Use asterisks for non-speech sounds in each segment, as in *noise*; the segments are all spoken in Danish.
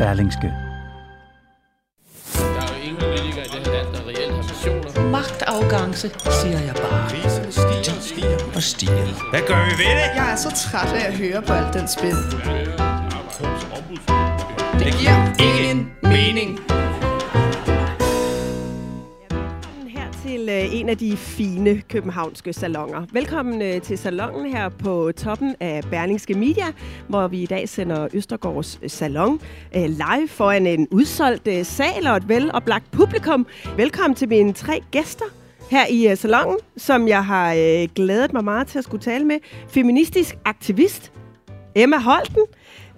Berlingske. Der er jo ingen politikere i det her land, der reelt har visioner. Magtafgangse, siger jeg bare. Priserne stiger, stiger. Og stiger. Hvad gør vi ved det? Jeg er så træt af at høre på alt den spil. Det giver ingen mening. Til øh, en af de fine københavnske salonger. Velkommen øh, til salongen her på toppen af Berlingske Media, hvor vi i dag sender Østergaards øh, Salon live foran en udsolgt sal og et veloplagt publikum. Velkommen til mine tre gæster her i salongen, som jeg har glædet mig meget til at skulle tale med. Feministisk aktivist Emma Holten,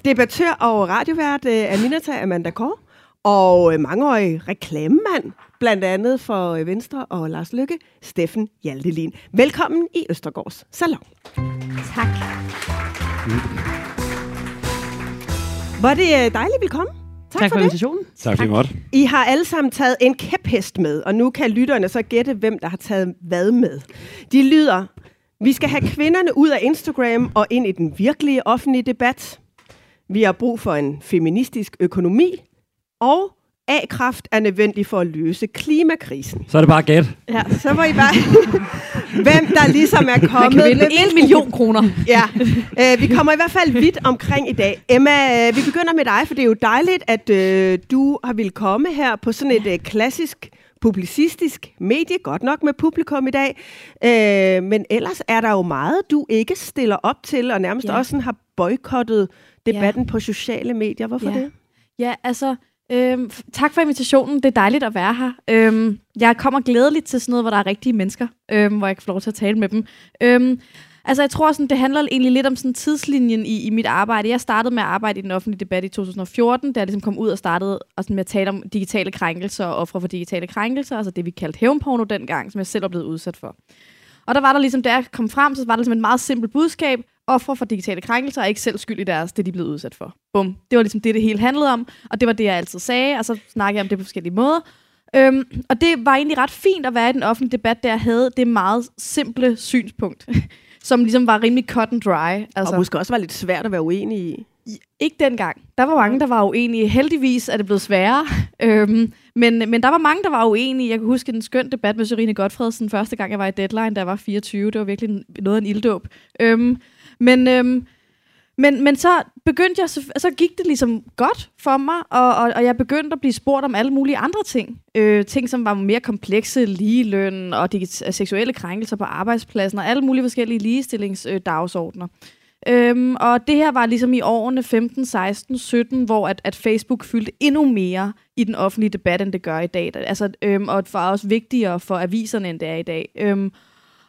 debattør og radiovært Aminata Amanda Kåre, og mangeårig reklamemand, blandt andet for øh, Venstre og Lars Lykke, Steffen Hjaltelin. Velkommen i Østergaards Salon. Tak. Var det øh, dejligt, velkommen. Tak, tak for, for det. invitationen. Tak I måtte. I har alle sammen taget en kæphest med, og nu kan lytterne så gætte, hvem der har taget hvad med. De lyder, vi skal have kvinderne ud af Instagram og ind i den virkelige offentlige debat. Vi har brug for en feministisk økonomi, og A-kraft er nødvendig for at løse klimakrisen. Så er det bare gæt. Ja, så var I bare, *laughs* hvem der ligesom er Man kommet. kan vinde en million kroner. Ja, øh, vi kommer i hvert fald vidt omkring i dag. Emma, øh, vi begynder med dig, for det er jo dejligt, at øh, du har ville komme her på sådan et øh, klassisk publicistisk medie, godt nok med publikum i dag. Øh, men ellers er der jo meget, du ikke stiller op til, og nærmest Ja. også sådan har boykottet debatten på sociale medier. Hvorfor Ja. det? Ja, altså, øhm, tak for invitationen. Det er dejligt at være her. Øhm, jeg kommer glædeligt til sådan noget, hvor der er rigtige mennesker, øhm, hvor jeg kan få lov til at tale med dem. Øhm, altså, jeg tror, sådan, det handler egentlig lidt om sådan tidslinjen i, i mit arbejde. Jeg startede med at arbejde i den offentlige debat i 2014, da jeg ligesom kom ud og startede og sådan med at tale om digitale krænkelser og ofre for digitale krænkelser, altså det, vi kaldte hævnporno dengang, som jeg selv er blevet udsat for. Og der var der ligesom, da jeg kom frem, så var der ligesom et meget simpelt budskab. Ofre for digitale krænkelser er ikke selv skyld i deres, det de blevet udsat for. Bum. Det var ligesom det, det hele handlede om, og det var det, jeg altid sagde, og så snakkede jeg om det på forskellige måder. Øhm, og det var egentlig ret fint at være i den offentlige debat, der jeg havde det meget simple synspunkt, *laughs* som ligesom var rimelig cut and dry. Altså, Og måske også var lidt svært at være uenig i. ikke dengang. Der var mange, der var uenige. Heldigvis er det blevet sværere. *laughs* Øhm, men, men der var mange, der var uenige. Jeg kan huske en skøn debat med Sørine Godfredsen første gang, jeg var i Deadline, jeg var 24. Det var virkelig noget af en ilddåb. Øhm, men, øhm, men, men så begyndte jeg, så, så gik det ligesom godt for mig, og, og, og jeg begyndte at blive spurgt om alle mulige andre ting. Øh, ting, som var mere komplekse, ligeløn og digit- seksuelle krænkelser på arbejdspladsen, og alle mulige forskellige ligestillingsdagsordner. Øhm, og det her var ligesom i årene 15, 16, 17, hvor at, at Facebook fyldte endnu mere i den offentlige debat, end det gør i dag. Altså, øhm, og det var også vigtigere for aviserne, end det er i dag. Øhm,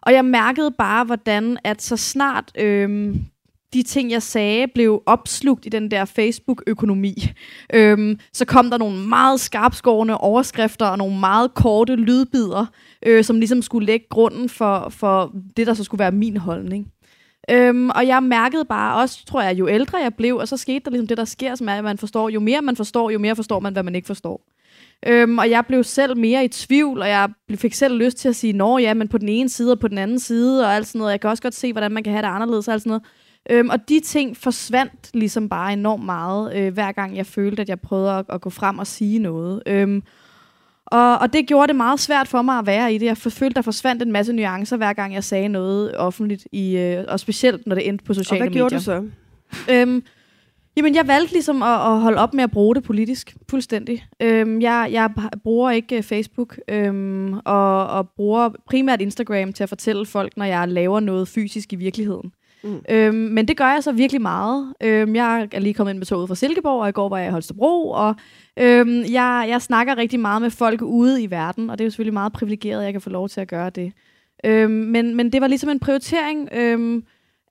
og jeg mærkede bare, hvordan at så snart øhm, de ting, jeg sagde, blev opslugt i den der Facebook-økonomi, *laughs* øhm, så kom der nogle meget skarpskårende overskrifter og nogle meget korte lydbider, øh, som ligesom skulle lægge grunden for, for det, der så skulle være min holdning. Øhm, og jeg mærkede bare også, tror jeg, jo ældre jeg blev, og så skete der ligesom det, der sker, som er, at man forstår, jo mere man forstår, jo mere forstår man, hvad man ikke forstår. Øhm, og jeg blev selv mere i tvivl, og jeg blev- fik selv lyst til at sige, nå ja, men på den ene side og på den anden side, og alt sådan noget. Jeg kan også godt se, hvordan man kan have det anderledes og alt sådan noget. Øhm, og de ting forsvandt ligesom bare enormt meget, øh, hver gang jeg følte, at jeg prøvede at, at gå frem og sige noget. Øhm, og, og det gjorde det meget svært for mig at være i det. Jeg følte, der forsvandt en masse nuancer, hver gang jeg sagde noget offentligt, i, øh, og specielt når det endte på Og sociale hvad medier. gjorde du så? Øhm, jamen, jeg valgte ligesom at, at holde op med at bruge det politisk, fuldstændig. Øhm, jeg, jeg bruger ikke øh, Facebook, øhm, og, og bruger primært Instagram til at fortælle folk, når jeg laver noget fysisk i virkeligheden. Mm. Øhm, men det gør jeg så virkelig meget. Øhm, jeg er lige kommet ind med toget fra Silkeborg, og i går var jeg i Holstebro, og øhm, jeg, jeg snakker rigtig meget med folk ude i verden, og det er jo selvfølgelig meget privilegeret, at jeg kan få lov til at gøre det. Øhm, men, men det var ligesom en prioritering, øhm,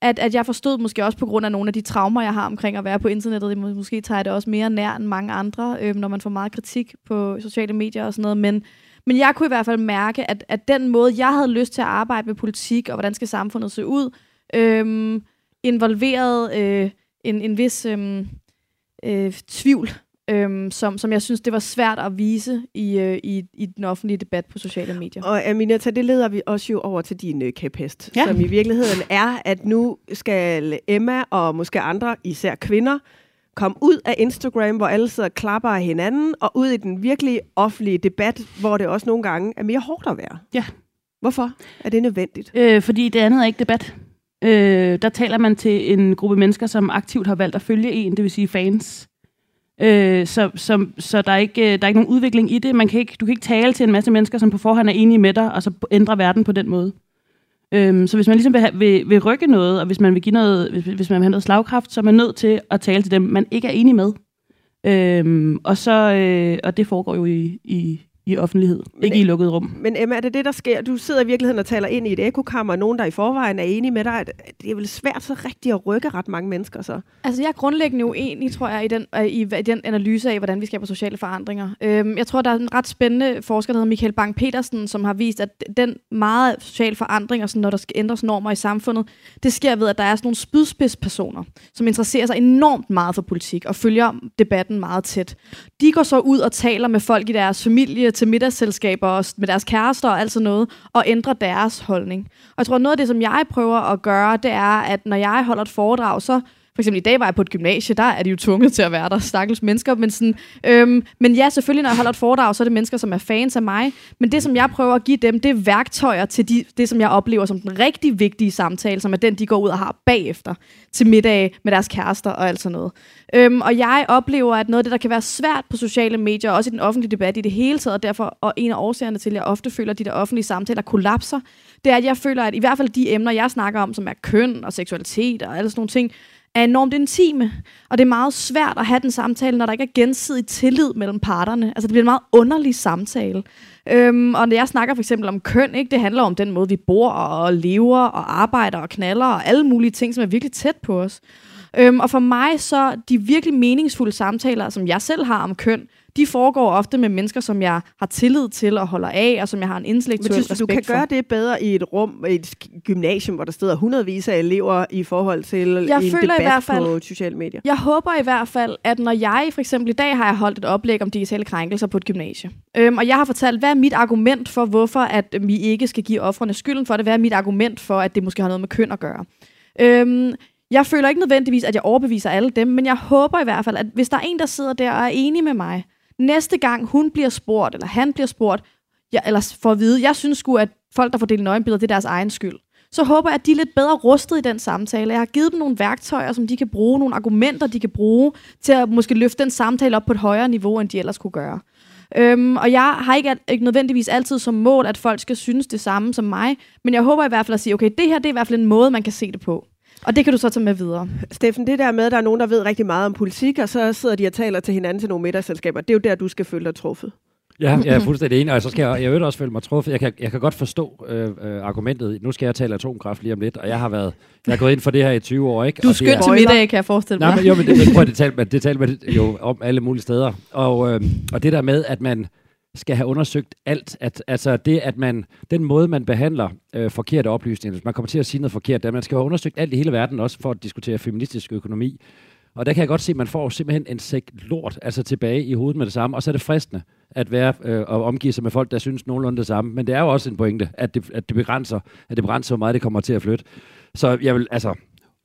at, at jeg forstod måske også på grund af nogle af de traumer, jeg har omkring at være på internettet. Det må- Måske tager jeg det også mere nær end mange andre, øhm, når man får meget kritik på sociale medier og sådan noget. Men, men jeg kunne i hvert fald mærke, at, at den måde, jeg havde lyst til at arbejde med politik, og hvordan skal samfundet se ud, øhm, involverede øh, en, en vis øhm, øh, tvivl øhm, som, som jeg synes, det var svært at vise i, øh, i, i den offentlige debat på sociale medier. Og Aminata, det leder vi også jo over til din øh, kæphest, Ja. som i virkeligheden er, at nu skal Emma og måske andre, især kvinder, Kom ud af Instagram, hvor alle sidder og klapper af hinanden, og ud i den virkelig offentlige debat, hvor det også nogle gange er mere hårdt at være. Ja. Hvorfor er det nødvendigt? Øh, fordi det andet er ikke debat. Øh, der taler man til en gruppe mennesker, som aktivt har valgt at følge en, det vil sige fans. Øh, så så, så der, er ikke, øh, der er ikke nogen udvikling i det. Man kan ikke, du kan ikke tale til en masse mennesker, som på forhånd er enige med dig, og så ændre verden på den måde. Øhm, så hvis man ligesom vil, have, vil, vil rykke noget, og hvis man vil give noget, hvis, hvis man vil have noget slagkraft, så er man nødt til at tale til dem, man ikke er enig med. Øhm, og, så, øh, og det foregår jo i, i, i offentlighed, men, ikke i lukket rum. Men Emma, er det det, der sker? Du sidder i virkeligheden og taler ind i et ekokammer, og nogen, der i forvejen er enige med dig. Det er vel svært så rigtigt at rykke ret mange mennesker så? Altså, jeg er grundlæggende uenig, tror jeg, i den, i, i den analyse af, hvordan vi skaber sociale forandringer. Øhm, jeg tror, der er en ret spændende forsker, der hedder Michael Bang-Petersen, som har vist, at den meget social forandring, og sådan, når der skal ændres normer i samfundet, det sker ved, at der er sådan nogle spydspidspersoner, som interesserer sig enormt meget for politik og følger debatten meget tæt. De går så ud og taler med folk i deres familie, til middagsselskaber og med deres kærester og alt sådan noget, og ændre deres holdning. Og jeg tror, noget af det, som jeg prøver at gøre, det er, at når jeg holder et foredrag, så for eksempel i dag var jeg på et gymnasie, der er de jo tvunget til at være der, stakkels mennesker. Men, sådan, øhm, men ja, selvfølgelig, når jeg holder et foredrag, så er det mennesker, som er fans af mig. Men det, som jeg prøver at give dem, det er værktøjer til de, det, som jeg oplever som den rigtig vigtige samtale, som er den, de går ud og har bagefter til middag med deres kærester og alt sådan noget. Øhm, og jeg oplever, at noget af det, der kan være svært på sociale medier, og også i den offentlige debat i det hele taget, og derfor og en af årsagerne til, at jeg ofte føler, at de der offentlige samtaler kollapser, det er, at jeg føler, at i hvert fald de emner, jeg snakker om, som er køn og seksualitet og alle sådan nogle ting, er enormt intime. Og det er meget svært at have den samtale, når der ikke er gensidig tillid mellem parterne. Altså det bliver en meget underlig samtale. Øhm, og når jeg snakker for eksempel om køn, ikke, det handler om den måde, vi bor og lever og arbejder og knaller og alle mulige ting, som er virkelig tæt på os. Øhm, og for mig så de virkelig meningsfulde samtaler, som jeg selv har om køn, de foregår ofte med mennesker, som jeg har tillid til og holder af, og som jeg har en intellektuel respekt for. du kan for. gøre det bedre i et rum, i et gymnasium, hvor der sidder hundredvis af elever i forhold til jeg en føler debat i hvert fald, på sociale medier? Jeg håber i hvert fald, at når jeg for eksempel i dag har jeg holdt et oplæg om digitale krænkelser på et gymnasie, øhm, og jeg har fortalt, hvad er mit argument for, hvorfor at vi ikke skal give offrene skylden for det, hvad er mit argument for, at det måske har noget med køn at gøre. Øhm, jeg føler ikke nødvendigvis, at jeg overbeviser alle dem, men jeg håber i hvert fald, at hvis der er en, der sidder der og er enig med mig, næste gang hun bliver spurgt, eller han bliver spurgt, ja, eller for at vide, jeg synes sgu, at folk, der får delt nøgenbilleder, det er deres egen skyld. Så håber jeg, at de er lidt bedre rustet i den samtale. Jeg har givet dem nogle værktøjer, som de kan bruge, nogle argumenter, de kan bruge, til at måske løfte den samtale op på et højere niveau, end de ellers kunne gøre. Øhm, og jeg har ikke, ikke nødvendigvis altid som mål, at folk skal synes det samme som mig, men jeg håber i hvert fald at sige, okay, det her det er i hvert fald en måde, man kan se det på. Og det kan du så tage med videre. Steffen, det der med, at der er nogen, der ved rigtig meget om politik, og så sidder de og taler til hinanden til nogle middagsselskaber, det er jo der, du skal føle dig truffet. Ja, jeg er *laughs* fuldstændig enig, og så skal jeg, jeg vil også føle mig truffet. Jeg kan, jeg kan godt forstå øh, øh, argumentet. Nu skal jeg tale atomkraft lige om lidt, og jeg har været, jeg har gået ind for det her i 20 år, ikke? Du er skyndt til middag, kan jeg forestille mig. Nej, men, jo, men det, men, prøv, det taler man, det taler man jo om alle mulige steder. Og, øh, og det der med, at man skal have undersøgt alt. At, altså det, at man, den måde, man behandler øh, forkerte oplysninger, hvis man kommer til at sige noget forkert, at man skal have undersøgt alt i hele verden, også for at diskutere feministisk økonomi. Og der kan jeg godt se, at man får simpelthen en sæk lort altså tilbage i hovedet med det samme, og så er det fristende at være øh, og omgive sig med folk, der synes nogenlunde det samme. Men det er jo også en pointe, at det, at det begrænser, at det begrænser, hvor meget det kommer til at flytte. Så jeg vil altså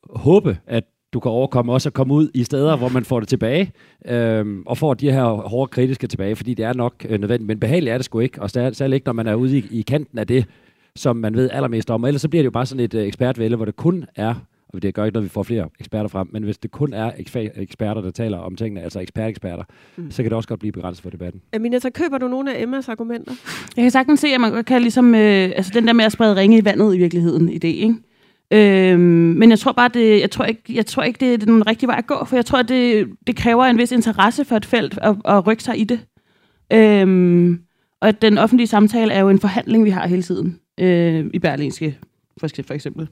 håbe, at du kan overkomme også at komme ud i steder, hvor man får det tilbage, øhm, og får de her hårde kritiske tilbage, fordi det er nok øh, nødvendigt. Men behageligt er det sgu ikke, og særligt ikke, når man er ude i, i kanten af det, som man ved allermest om. ellers så bliver det jo bare sådan et øh, ekspertvælde, hvor det kun er, og det gør ikke noget, vi får flere eksperter frem, men hvis det kun er eksperter, der taler om tingene, altså eksperteksperter, mm. så kan det også godt blive begrænset for debatten. Amina, så køber du nogle af Emmas argumenter? Jeg kan sagtens se, at man kan ligesom, øh, altså den der med at sprede ringe i vandet i virkeligheden, idé, ikke? Øhm, men jeg tror bare, det, jeg tror ikke, jeg tror ikke det er den rigtige vej at gå, for jeg tror, det, det kræver en vis interesse for et felt at, at rykke sig i det. Øhm, og at den offentlige samtale er jo en forhandling, vi har hele tiden øh, i Berlinske, for, eksempel.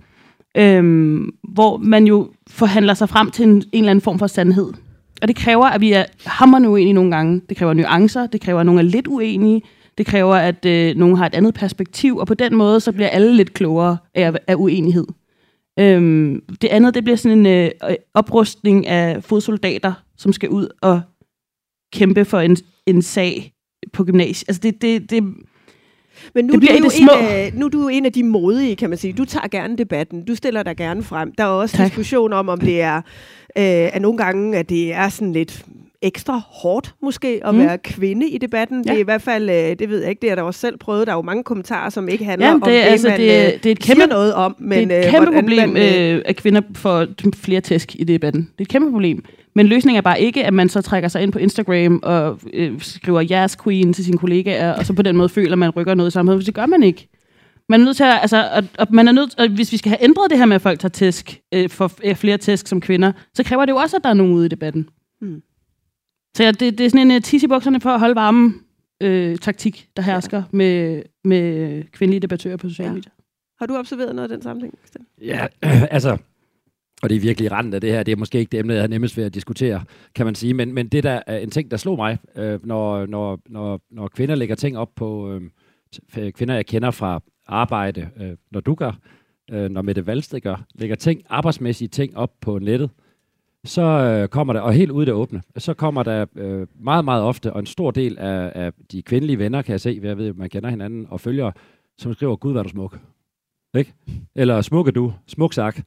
Øhm, hvor man jo forhandler sig frem til en, en eller anden form for sandhed. Og det kræver, at vi er hammerne uenige nogle gange. Det kræver nuancer, det kræver, at nogen er lidt uenige, det kræver, at øh, nogen har et andet perspektiv, og på den måde, så bliver alle lidt klogere af, af uenighed. Øhm, det andet, det bliver sådan en øh, oprustning af fodsoldater, som skal ud og kæmpe for en, en sag på gymnasiet. Altså det, det, det, Men nu, Det bliver er du det små. en af, nu er du en af de modige, kan man sige. Du tager gerne debatten. Du stiller dig gerne frem. Der er også Tak. diskussion om, om det er, øh, at nogle gange, at det er sådan lidt ekstra hårdt måske at Mm. mm. være kvinde i debatten. Ja. Det er i hvert fald, øh, det ved jeg ikke, det har jeg da også selv prøvet. Der er jo mange kommentarer, som ikke handler Ja, om det, det, er, altså, man det, er- øh, det er et kæmpe, noget om. Men, det er et øh, kæmpe hvordan problem, man, øh, øh, at kvinder får flere tæsk i debatten. Det er et kæmpe problem. Men løsningen er bare ikke, at man så trækker sig ind på Instagram og øh, skriver jeres queen til sine kollegaer, og så på den måde føler, at man rykker noget i samfundet. Det gør man ikke. Man er nødt til at, altså, at, at man er nødt, at hvis vi skal have ændret det her med, at folk tager tæsk, øh, for øh, flere tæsk som kvinder, så kræver det jo også, at der er nogen ude i debatten. Hmm. Så ja, det, det er sådan en uh, tis i bukserne for at holde varmen øh, taktik, der hersker med, med kvindelige debattører på sociale Ja. medier. Har du observeret noget af den sammenhæng? Christian? Ja, *clears throat* altså, og det er virkelig rent af det her. Det er måske ikke det emne, jeg har nemmest ved at diskutere, kan man sige. Men, men det der er en ting, der slog mig, øh, når, når, når, når kvinder lægger ting op på, øh, kvinder jeg kender fra arbejde, øh, når du gør, øh, når Mette Valsted gør, lægger ting, arbejdsmæssige ting op på nettet, så øh, kommer der, og helt ude det åbne, så kommer der øh, meget, meget ofte, og en stor del af, af de kvindelige venner, kan jeg se, jeg ved, man kender hinanden, og følger, som skriver, Gud, hvad er du smuk. Ikke? Eller smukke du, smuk sak.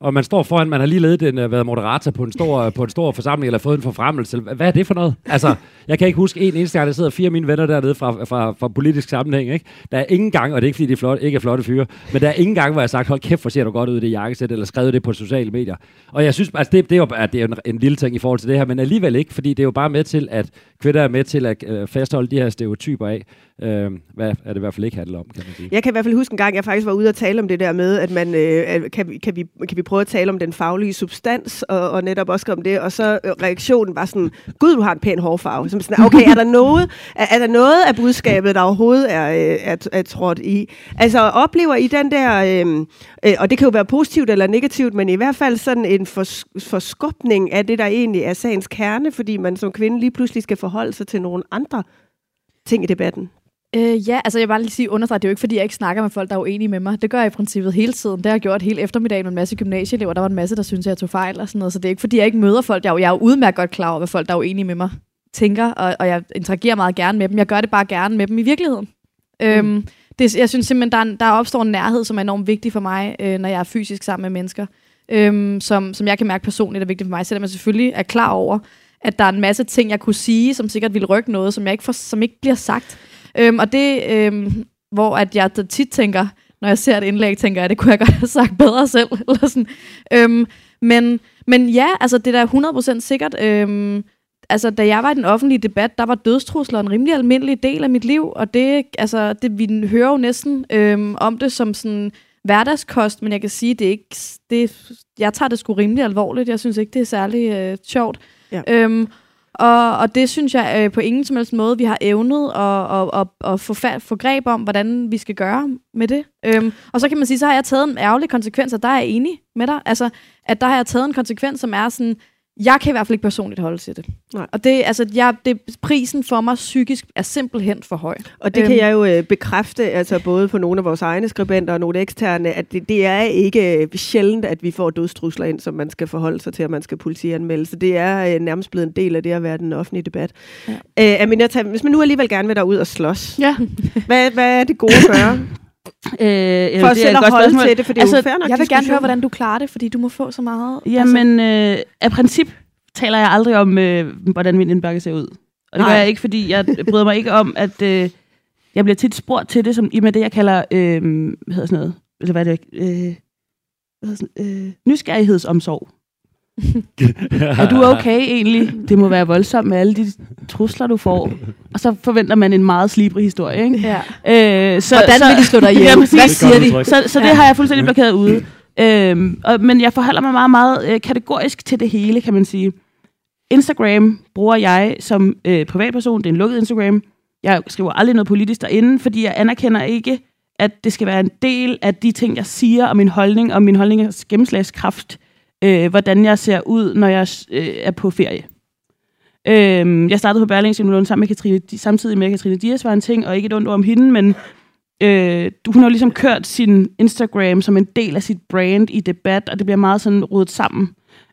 Og man står foran, man har lige ledet en, øh, været moderator på en stor, øh, på en stor forsamling, eller fået en forfremmelse. Hvad er det for noget? Altså, jeg kan ikke huske en eneste gang, der sidder fire af mine venner dernede fra, fra, fra politisk sammenhæng. Ikke? Der er ingen gang, og det er ikke fordi, de er flot, ikke er flotte fyre, men der er ingen gang, hvor jeg har sagt, hold kæft, hvor ser du godt ud i det jakkesæt, eller skrevet det på sociale medier. Og jeg synes, altså det, det er jo det er en, en lille ting i forhold til det her, men alligevel ikke, fordi det er jo bare med til, at kvinder er med til at øh, fastholde de her stereotyper af, øh, hvad er det i hvert fald ikke handler om, kan man sige. Jeg kan i hvert fald huske en gang, jeg faktisk var ude og tale om det der med, at man øh, kan, kan, vi, kan vi prøve at tale om den faglige substans, og, og netop også om det, og så øh, reaktionen var sådan, gud, du har en pæn hårfarve. Som sådan, okay, er der noget, er, er der noget af budskabet, der overhovedet er, øh, er, er trådt i? Altså, oplever I den der, øh, øh, og det kan jo være positivt eller negativt, men i hvert fald sådan en fors, forskubning af det, der egentlig er sagens kerne, fordi man som kvinde lige pludselig skal forholde sig til nogle andre ting i debatten. Øh, ja, altså jeg vil bare lige sige understreget, det er jo ikke fordi, jeg ikke snakker med folk, der er uenige med mig. Det gør jeg i princippet hele tiden. Det har jeg gjort hele eftermiddagen med en masse gymnasieelever. Der var en masse, der synes jeg tog fejl og sådan noget. Så det er ikke fordi, jeg ikke møder folk. Jeg er jo, jeg er jo udmærket godt klar over, hvad folk, der er uenige med mig, tænker. Og, og jeg interagerer meget gerne med dem. Jeg gør det bare gerne med dem i virkeligheden. Mm. Øhm, det, jeg synes simpelthen, der, er der opstår en nærhed, som er enormt vigtig for mig, øh, når jeg er fysisk sammen med mennesker. Øhm, som, som jeg kan mærke personligt er vigtigt for mig, selvom jeg selvfølgelig er klar over, at der er en masse ting, jeg kunne sige, som sikkert ville rykke noget, som, jeg ikke, får, som ikke bliver sagt. Øhm, og det, øhm, hvor at jeg tit tænker, når jeg ser et indlæg, tænker jeg, det kunne jeg godt have sagt bedre selv. *laughs* Eller sådan. Øhm, men, men ja, altså det er da 100% sikkert. Øhm, altså, da jeg var i den offentlige debat, der var dødstrusler en rimelig almindelig del af mit liv, og det, altså, det, vi hører jo næsten øhm, om det som sådan hverdagskost, men jeg kan sige, det er ikke, det, jeg tager det sgu rimelig alvorligt. Jeg synes ikke, det er særlig øh, sjovt. Ja. Øhm, og, og det synes jeg øh, på ingen som helst måde, vi har evnet at, at, at, at få, fa- få greb om, hvordan vi skal gøre med det. Øhm, og så kan man sige, så har jeg taget en ærgerlig konsekvens, og der er jeg enig med dig. Altså, at der har jeg taget en konsekvens, som er sådan, jeg kan i hvert fald ikke personligt holde til det. Nej. Og det, altså, jeg, det, prisen for mig psykisk er simpelthen for høj. Og det kan Øhm. jeg jo øh, bekræfte, altså både på nogle af vores egne skribenter og nogle eksterne, at det, det er ikke øh, sjældent, at vi får dødstrusler ind, som man skal forholde sig til, og man skal politianmelde. Så det er øh, nærmest blevet en del af det at være den offentlige debat. Ja. Øh, Aminata, hvis man nu alligevel gerne vil derud og slås, Ja. hvad, hvad er det gode at gøre? *laughs* Øh, ja, For er selv at holde spørgsmål. til det, for det er Altså, nok Jeg vil gerne høre, hvordan du klarer det, fordi du må få så meget. Jamen, øh, af princip taler jeg aldrig om, øh, hvordan min indbakke ser ud. Og det Nej. gør jeg ikke, fordi jeg bryder mig ikke om, at øh, jeg bliver tit spurgt til det, som i med det, jeg kalder, øh, hvad hedder sådan noget, eller hvad er det, øh, hvad sådan, øh, nysgerrighedsomsorg. *laughs* Er du okay egentlig? Det må være voldsomt med alle de trusler, du får. Og så forventer man en meget slibrig historie, ikke? Ja. Øh, så, Hvordan så, vil de slå dig *laughs* ihjel? Ja. Hvad siger de? Så, så det Ja. har jeg fuldstændig blokeret ude. Øhm, og, men jeg forholder mig meget, meget øh, kategorisk til det hele, kan man sige. Instagram bruger jeg som øh, privatperson. Det er en lukket Instagram. Jeg skriver aldrig noget politisk derinde, fordi jeg anerkender ikke, at det skal være en del af de ting, jeg siger, og min holdning, og min holdningers gennemslagskraft, øh, hvordan jeg ser ud, når jeg øh, er på ferie. Øh, jeg startede på Berlingske sammen med Katrine, samtidig med at Katrine Dias var en ting, og ikke et ondt ord om hende, men øh, hun har jo ligesom kørt sin Instagram som en del af sit brand i debat, og det bliver meget sådan rodet sammen.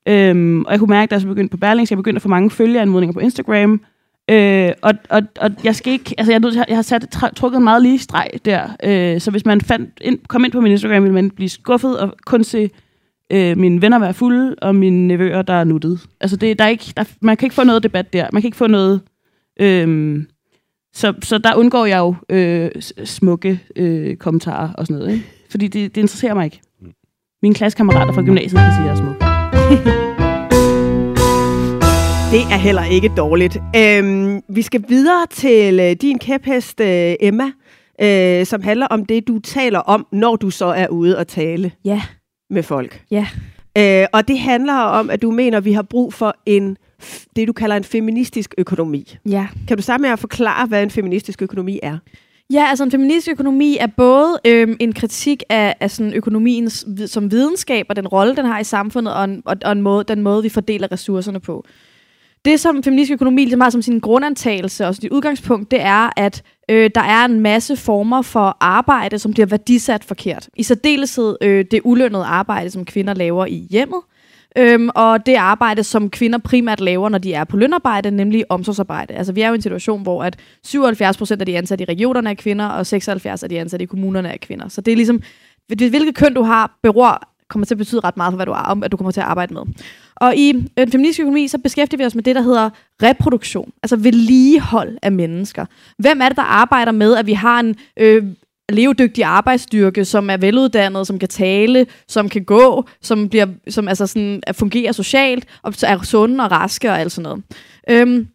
Øhm, og jeg kunne mærke, da jeg så begyndte på Berlingske, jeg begyndte at få mange følgeanmodninger på Instagram, Øh, og, og, og jeg skal ikke, altså jeg, er nødt til- jeg har sat, trukket en meget lige streg der, øh, så hvis man fandt ind, kom ind på min Instagram, ville man blive skuffet og kun se øh, mine venner være fulde, og mine nevøer, der er nuttet. Altså det, der er ikke, der, man kan ikke få noget debat der, man kan ikke få noget, øh, så, så der undgår jeg jo øh, smukke øh, kommentarer og sådan noget, ikke? fordi det, det interesserer mig ikke. Mine klassekammerater fra gymnasiet kan sige, at jeg er smuk. *laughs* Det er heller ikke dårligt. Øhm, vi skal videre til øh, din kæphest, øh, Emma, øh, som handler om det, du taler om, når du så er ude og tale Ja. Med folk. Ja. Øh, og det handler om, at du mener, at vi har brug for en det, du kalder en feministisk økonomi. Ja. Kan du sammen med at forklare, hvad en feministisk økonomi er? Ja, altså en feministisk økonomi er både øhm, en kritik af, af sådan økonomiens vid- som videnskab og den rolle, den har i samfundet, og, en, og, og en måde, den måde, vi fordeler ressourcerne på. Det, som feministisk økonomi ligesom har som sin grundantagelse og sit udgangspunkt, det er, at øh, der er en masse former for arbejde, som bliver værdisat forkert. I særdeleshed øh, det ulønnede arbejde, som kvinder laver i hjemmet, Øhm, og det arbejde, som kvinder primært laver, når de er på lønarbejde, nemlig omsorgsarbejde. Altså vi er jo i en situation, hvor at 77 procent af de ansatte i regionerne er kvinder, og 76 af de ansatte i kommunerne er kvinder. Så det er ligesom, hvilket køn du har, beror kommer til at betyde ret meget for, hvad du, er, om, at du kommer til at arbejde med. Og i øh, den feministiske økonomi, så beskæftiger vi os med det, der hedder reproduktion, altså vedligehold af mennesker. Hvem er det, der arbejder med, at vi har en øh, levedygtig arbejdsstyrke, som er veluddannet, som kan tale, som kan gå, som, bliver, som altså sådan, at fungerer socialt, og er sunde og raske og alt sådan noget. Øhm,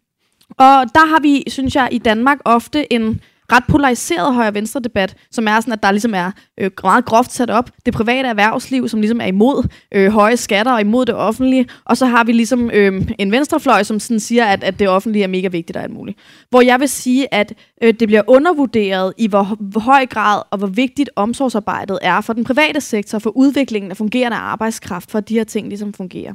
og der har vi, synes jeg, i Danmark ofte en ret polariseret højre-venstre debat, som er sådan, at der ligesom er øh, meget groft sat op. Det private erhvervsliv, som ligesom er imod øh, høje skatter og imod det offentlige. Og så har vi ligesom øh, en venstrefløj, som sådan siger, at, at det offentlige er mega vigtigt og alt muligt. Hvor jeg vil sige, at øh, det bliver undervurderet i, hvor, hvor høj grad og hvor vigtigt omsorgsarbejdet er for den private sektor, for udviklingen af fungerende arbejdskraft, for at de her ting ligesom fungerer.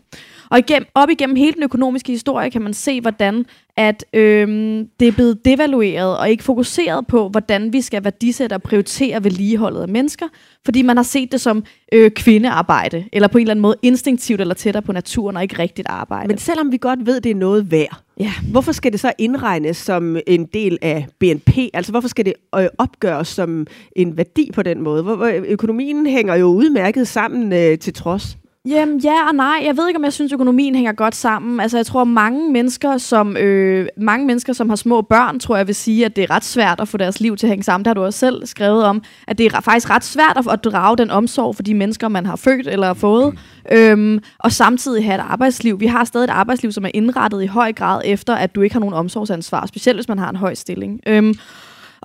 Og igennem, op igennem hele den økonomiske historie kan man se, hvordan at øhm, det er blevet devalueret og ikke fokuseret på, hvordan vi skal værdisætte og prioritere vedligeholdet af mennesker, fordi man har set det som øh, kvindearbejde, eller på en eller anden måde instinktivt eller tættere på naturen og ikke rigtigt arbejde. Men selvom vi godt ved, det er noget værd, ja. hvorfor skal det så indregnes som en del af BNP? Altså hvorfor skal det øh, opgøres som en værdi på den måde? Hvor, hvor økonomien hænger jo udmærket sammen øh, til trods. Jamen ja og nej. Jeg ved ikke, om jeg synes, økonomien hænger godt sammen. Altså jeg tror, mange mennesker, som, øh, mange mennesker, som har små børn, tror jeg vil sige, at det er ret svært at få deres liv til at hænge sammen. Det har du også selv skrevet om, at det er faktisk ret svært at, at drage den omsorg for de mennesker, man har født eller har fået. Øhm, og samtidig have et arbejdsliv. Vi har stadig et arbejdsliv, som er indrettet i høj grad efter, at du ikke har nogen omsorgsansvar, specielt hvis man har en høj stilling. Øhm,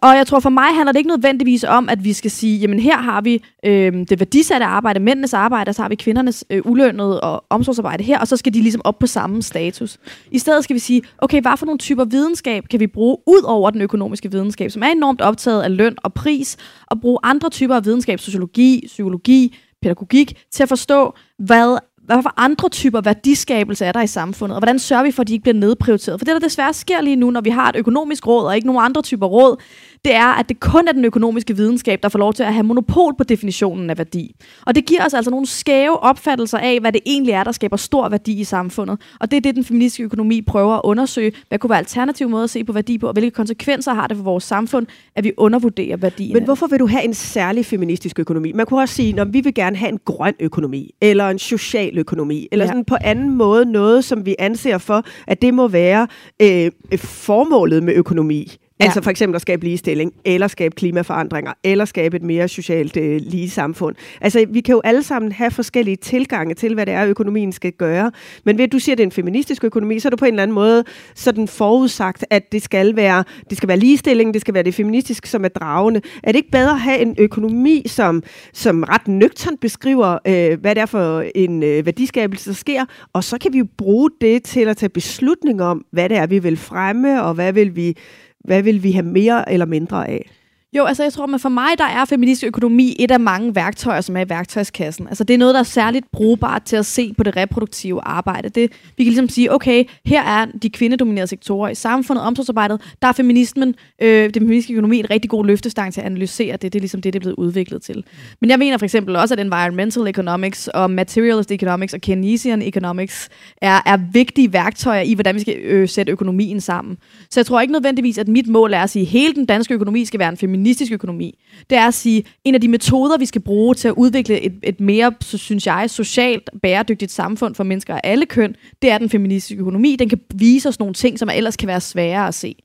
og jeg tror for mig handler det ikke nødvendigvis om, at vi skal sige, jamen her har vi øh, det værdisatte arbejde, mændenes arbejde, og så har vi kvindernes øh, ulønnede og omsorgsarbejde her, og så skal de ligesom op på samme status. I stedet skal vi sige, okay, hvad for nogle typer videnskab kan vi bruge ud over den økonomiske videnskab, som er enormt optaget af løn og pris, og bruge andre typer af videnskab, sociologi, psykologi, pædagogik, til at forstå, hvad hvad for andre typer værdiskabelse er der i samfundet, og hvordan sørger vi for, at de ikke bliver nedprioriteret? For det, der desværre sker lige nu, når vi har et økonomisk råd og ikke nogen andre typer råd, det er, at det kun er den økonomiske videnskab, der får lov til at have monopol på definitionen af værdi. Og det giver os altså nogle skæve opfattelser af, hvad det egentlig er, der skaber stor værdi i samfundet. Og det er det, den feministiske økonomi prøver at undersøge. Hvad kunne være alternative måder at se på værdi på, og hvilke konsekvenser har det for vores samfund, at vi undervurderer værdien Men hvorfor vil du have en særlig feministisk økonomi? Man kunne også sige, at vi vil gerne have en grøn økonomi, eller en social økonomi, eller Ja. sådan på anden måde noget, som vi anser for, at det må være øh, formålet med økonomi. Ja. Altså for eksempel at skabe ligestilling, eller skabe klimaforandringer, eller skabe et mere socialt øh, lige samfund. Altså vi kan jo alle sammen have forskellige tilgange til, hvad det er, økonomien skal gøre. Men ved at du siger, at det er en feministisk økonomi, så er du på en eller anden måde sådan forudsagt, at det skal være, det skal være ligestilling, det skal være det feministiske, som er dragende. Er det ikke bedre at have en økonomi, som, som ret nøgternt beskriver, øh, hvad det er for en øh, værdiskabelse, der sker, og så kan vi jo bruge det til at tage beslutninger om, hvad det er, vi vil fremme, og hvad vil vi hvad vil vi have mere eller mindre af? Jo, altså jeg tror, at for mig, der er feministisk økonomi et af mange værktøjer, som er i værktøjskassen. Altså det er noget, der er særligt brugbart til at se på det reproduktive arbejde. Det, vi kan ligesom sige, okay, her er de kvindedominerede sektorer i samfundet, omsorgsarbejdet, der er feminismen, øh, det feministiske økonomi en rigtig god løftestang til at analysere det. Det er ligesom det, det er blevet udviklet til. Men jeg mener for eksempel også, at environmental economics og materialist economics og Keynesian economics er, er vigtige værktøjer i, hvordan vi skal øh, sætte økonomien sammen. Så jeg tror ikke nødvendigvis, at mit mål er at sige, at hele den danske økonomi skal være en feministisk feministisk økonomi. Det er at sige, en af de metoder, vi skal bruge til at udvikle et, et mere, så synes jeg, socialt bæredygtigt samfund for mennesker af alle køn, det er den feministiske økonomi. Den kan vise os nogle ting, som ellers kan være svære at se.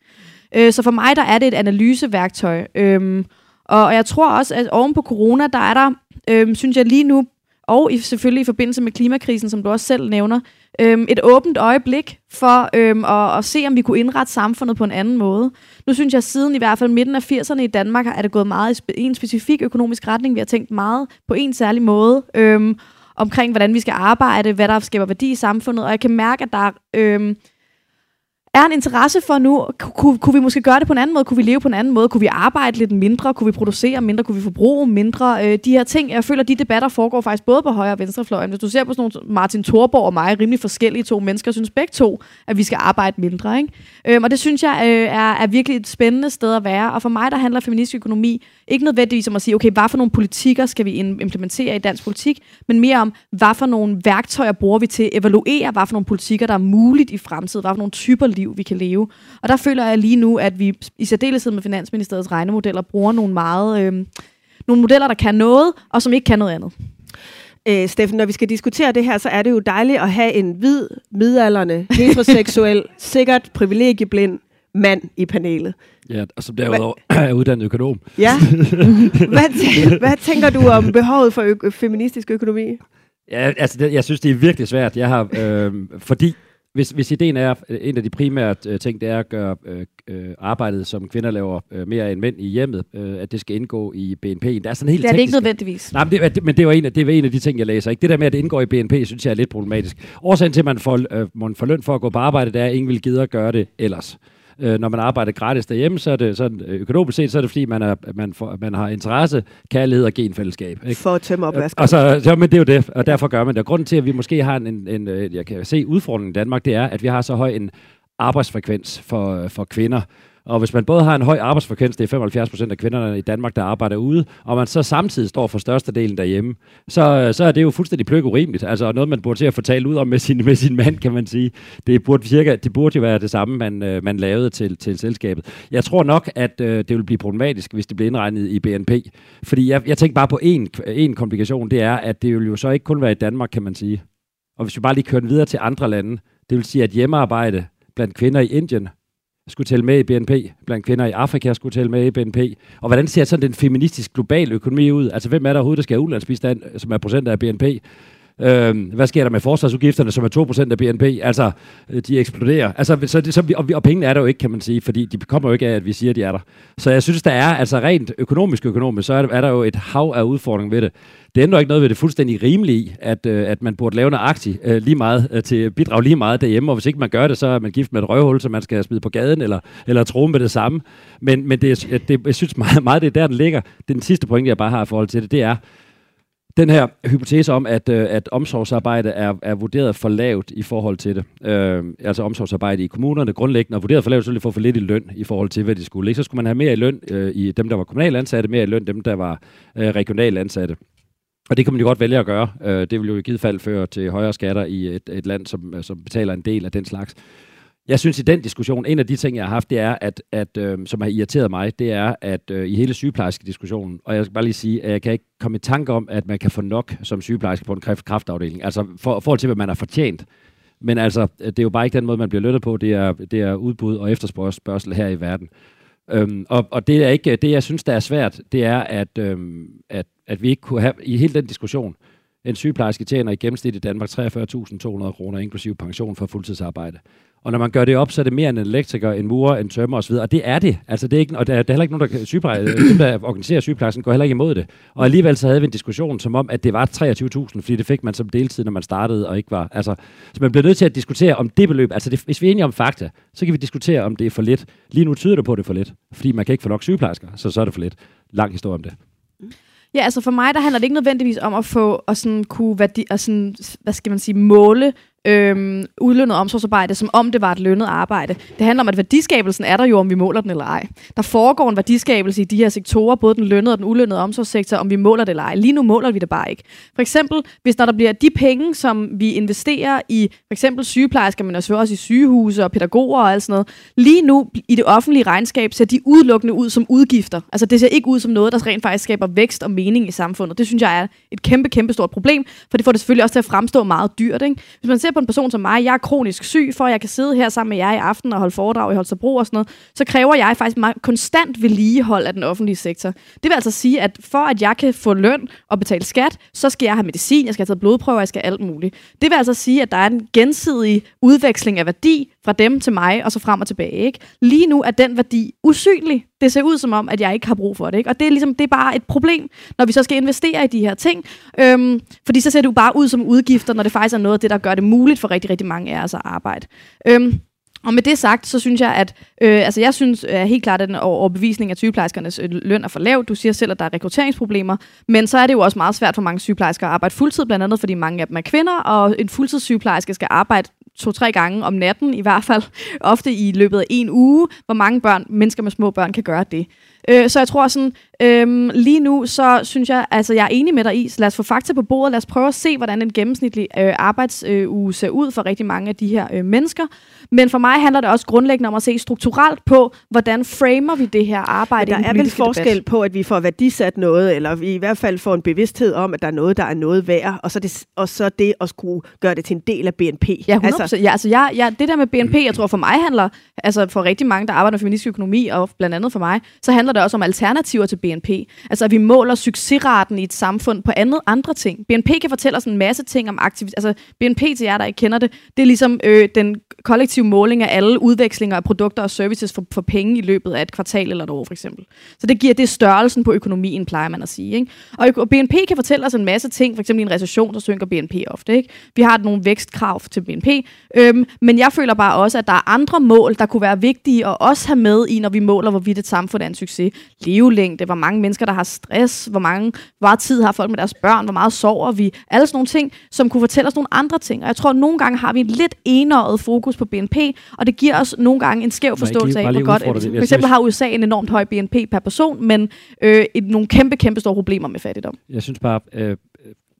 Øh, så for mig, der er det et analyseværktøj. Øhm, og jeg tror også, at oven på corona, der er der, øhm, synes jeg lige nu, og i, selvfølgelig i forbindelse med klimakrisen, som du også selv nævner, øhm, et åbent øjeblik for øhm, at, at se, om vi kunne indrette samfundet på en anden måde. Nu synes jeg, at siden i hvert fald midten af 80'erne i Danmark, er det gået meget i en specifik økonomisk retning. Vi har tænkt meget på en særlig måde øhm, omkring, hvordan vi skal arbejde, hvad der skaber værdi i samfundet, og jeg kan mærke, at der er... Øhm, er en interesse for nu, kunne, kunne vi måske gøre det på en anden måde? Kunne vi leve på en anden måde? Kunne vi arbejde lidt mindre? Kunne vi producere mindre? Kunne vi forbruge mindre? Øh, de her ting, jeg føler, de debatter foregår faktisk både på højre og venstrefløjen. Hvis du ser på sådan nogle Martin Thorborg og mig, rimelig forskellige to mennesker, synes begge to, at vi skal arbejde mindre. Ikke? Øh, og det synes jeg øh, er, er virkelig et spændende sted at være. Og for mig, der handler feministisk økonomi ikke nødvendigvis om at sige, okay, hvad for nogle politikker skal vi implementere i dansk politik, men mere om, hvad for nogle værktøjer bruger vi til at evaluere, hvad for nogle politikker, der er muligt i fremtiden, hvad for nogle typer liv, vi kan leve. Og der føler jeg lige nu, at vi i særdeleshed med Finansministeriets regnemodeller bruger nogle meget... Øh, nogle modeller, der kan noget, og som ikke kan noget andet. Øh, Steffen, når vi skal diskutere det her, så er det jo dejligt at have en hvid, midalderne, heteroseksuel, *laughs* sikkert privilegieblind mand i panelet. Ja, og som derudover *clears throat* er uddannet økonom. Ja. *laughs* Hvad, tæ- hvad tænker du om behovet for ø- feministisk økonomi? Ja, altså, det, jeg synes, det er virkelig svært. Jeg har, øh, fordi hvis, hvis ideen er, en af de primære øh, ting, det er at gøre øh, øh, arbejdet, som kvinder laver øh, mere end mænd i hjemmet, øh, at det skal indgå i BNP. Der er sådan helt Det er det ikke nødvendigvis. Nej, men det, men det, var en af, det var en af de ting, jeg læser. Ikke? Det der med, at det indgår i BNP, synes jeg er lidt problematisk. Årsagen til, at man får, øh, man får løn for at gå på arbejde, det er, at ingen vil gide at gøre det ellers. Øh, når man arbejder gratis derhjemme, så er det sådan, øh, økonomisk set, så er det fordi, man, er, man, får, man har interesse, kærlighed og genfællesskab. Ikke? For at tømme op Og så, ja, men det er jo det, og derfor gør man det. Og grunden til, at vi måske har en, en, en øh, jeg kan se udfordringen i Danmark, det er, at vi har så høj en arbejdsfrekvens for, for kvinder. Og hvis man både har en høj arbejdsfrekvens, det er 75 procent af kvinderne i Danmark, der arbejder ude, og man så samtidig står for størstedelen derhjemme, så, så er det jo fuldstændig pløk urimeligt. Altså noget, man burde til at få talt ud om med sin, med sin mand, kan man sige. Det burde, cirka, det burde jo være det samme, man, øh, man lavede til, til selskabet. Jeg tror nok, at øh, det vil blive problematisk, hvis det bliver indregnet i BNP. Fordi jeg, jeg tænker bare på en, en komplikation, det er, at det vil jo så ikke kun være i Danmark, kan man sige. Og hvis vi bare lige kører den videre til andre lande, det vil sige, at hjemmearbejde blandt kvinder i Indien skulle tælle med i BNP, blandt kvinder i Afrika skulle tælle med i BNP. Og hvordan ser sådan den feministisk globale økonomi ud? Altså, hvem er der overhovedet, der skal have ulandsbistand, som er procent af BNP? Øh, hvad sker der med forsvarsudgifterne, som er 2% af BNP? Altså, øh, de eksploderer. Altså, så så vi, og, vi, og pengene er der jo ikke, kan man sige, fordi de kommer jo ikke af, at vi siger, at de er der. Så jeg synes, der er, altså rent økonomisk økonomisk, så er er der jo et hav af udfordringer ved det. Det ændrer ikke noget ved det fuldstændig rimelige at, øh, at man burde lave en aktie øh, lige meget, øh, til bidrag lige meget derhjemme, og hvis ikke man gør det, så er man gift med et røvhul, som man skal smide på gaden, eller, eller tro med det samme. Men, men det, det, jeg synes meget, meget, det er der, den ligger. Den sidste point, jeg bare har i forhold til det, det er, den her hypotese om, at, øh, at omsorgsarbejde er, er vurderet for lavt i forhold til det. Øh, altså omsorgsarbejde i kommunerne grundlæggende er vurderet for lavt, så de får for lidt i løn i forhold til, hvad de skulle. Ikke? Så skulle man have mere i løn øh, i dem, der var kommunalt ansatte, mere i løn dem, der var øh, regionalt ansatte. Og det kan man jo godt vælge at gøre. Øh, det vil jo i givet fald føre til højere skatter i et, et land, som, som betaler en del af den slags. Jeg synes i den diskussion, en af de ting, jeg har haft, det er, at, at øh, som har irriteret mig, det er, at øh, i hele sygeplejerske diskussionen, og jeg skal bare lige sige, at jeg kan ikke komme i tanke om, at man kan få nok som sygeplejerske på en kræft, kraftafdeling. Altså for, forhold til, hvad man har fortjent. Men altså, det er jo bare ikke den måde, man bliver lønnet på. Det er, det er udbud og efterspørgsel her i verden. Øhm, og, og det er ikke det, jeg synes, der er svært, det er, at, øhm, at, at vi ikke kunne have, i hele den diskussion, en sygeplejerske tjener i gennemsnit i Danmark 43.200 kroner, inklusive pension for fuldtidsarbejde. Og når man gør det op, så er det mere end en elektriker, en murer, en tømmer osv. Og det er det. Altså, det er ikke, og der, der er heller ikke nogen, der, sygepleje, øh, dem, der organiserer sygeplejersken, går heller ikke imod det. Og alligevel så havde vi en diskussion som om, at det var 23.000, fordi det fik man som deltid, når man startede, og ikke var... Altså, så man bliver nødt til at diskutere om det beløb. Altså, det, hvis vi er enige om fakta, så kan vi diskutere, om det er for lidt. Lige nu tyder det på, at det er for lidt, fordi man kan ikke få nok sygeplejersker, så så er det for lidt. Lang historie om det. Ja, altså for mig, der handler det ikke nødvendigvis om at få og sådan kunne værdi, og sådan, hvad skal man sige, måle øhm, udlønnet omsorgsarbejde, som om det var et lønnet arbejde. Det handler om, at værdiskabelsen er der jo, om vi måler den eller ej. Der foregår en værdiskabelse i de her sektorer, både den lønnede og den ulønnede omsorgssektor, om vi måler det eller ej. Lige nu måler vi det bare ikke. For eksempel, hvis når der bliver de penge, som vi investerer i for eksempel sygeplejersker, men også i sygehuse og pædagoger og alt sådan noget, lige nu i det offentlige regnskab ser de udelukkende ud som udgifter. Altså det ser ikke ud som noget, der rent faktisk skaber vækst og mening i samfundet. Det synes jeg er et kæmpe, kæmpe stort problem, for det får det selvfølgelig også til at fremstå meget dyrt. Ikke? Hvis man ser på en person som mig, jeg er kronisk syg, for at jeg kan sidde her sammen med jer i aften og holde foredrag i Holstebro og sådan noget, så kræver jeg faktisk meget konstant vedligehold af den offentlige sektor. Det vil altså sige, at for at jeg kan få løn og betale skat, så skal jeg have medicin, jeg skal have taget blodprøver, jeg skal have alt muligt. Det vil altså sige, at der er en gensidig udveksling af værdi fra dem til mig, og så frem og tilbage. Ikke? Lige nu er den værdi usynlig. Det ser ud som om, at jeg ikke har brug for det. Ikke? Og det er, ligesom, det er bare et problem, når vi så skal investere i de her ting. Øhm, fordi så ser det jo bare ud som udgifter, når det faktisk er noget af det, der gør det muligt for rigtig, rigtig mange af os at arbejde. Øhm, og med det sagt, så synes jeg, at øh, altså jeg synes øh, helt klart, at den overbevisning af sygeplejerskernes øh, løn er for lav. Du siger selv, at der er rekrutteringsproblemer, men så er det jo også meget svært for mange sygeplejersker at arbejde fuldtid, blandt andet fordi mange af dem er kvinder, og en fuldtidssygeplejerske skal arbejde to-tre gange om natten, i hvert fald ofte i løbet af en uge, hvor mange børn, mennesker med små børn kan gøre det. Øh, så jeg tror sådan, øh, lige nu, så synes jeg, altså jeg er enig med dig i, så lad os få fakta på bordet, lad os prøve at se, hvordan en gennemsnitlig øh, arbejdsuge ser ud for rigtig mange af de her øh, mennesker. Men for mig handler det også grundlæggende om at se strukturelt på, hvordan framer vi det her arbejde Men der er vel forskel debat. på, at vi får værdisat noget, eller vi i hvert fald får en bevidsthed om, at der er noget, der er noget værd, og så det, og så det at skulle gøre det til en del af BNP. Ja, 100%. Altså, ja, altså jeg, jeg, det der med BNP, jeg tror for mig handler, altså for rigtig mange, der arbejder med feministisk økonomi, og blandt andet for mig, så handler det også om alternativer til BNP. Altså at vi måler succesraten i et samfund på andet, andre ting. BNP kan fortælle os en masse ting om aktivitet. Altså BNP til jer, der ikke kender det, det er ligesom øh, den kollektive måling af alle udvekslinger af produkter og services for, for penge i løbet af et kvartal eller et år, for eksempel. Så det giver det størrelsen på økonomien, plejer man at sige. Ikke? Og BNP kan fortælle os en masse ting, for eksempel i en recession, så synker BNP ofte. Ikke? Vi har nogle vækstkrav til BNP, øhm, men jeg føler bare også, at der er andre mål, der kunne være vigtige at også have med i, når vi måler, hvorvidt et samfund er en succes. Levelængde, hvor mange mennesker, der har stress, hvor mange hvor meget tid har folk med deres børn, hvor meget sover vi, alle sådan nogle ting, som kunne fortælle os nogle andre ting. Og jeg tror, at nogle gange har vi en lidt enøjet fokus på BNP, og det giver os nogle gange en skæv forståelse af, hvor godt er det. For eksempel har USA en enormt høj BNP per person, men øh, et, nogle kæmpe, kæmpe store problemer med fattigdom. Jeg synes bare, øh,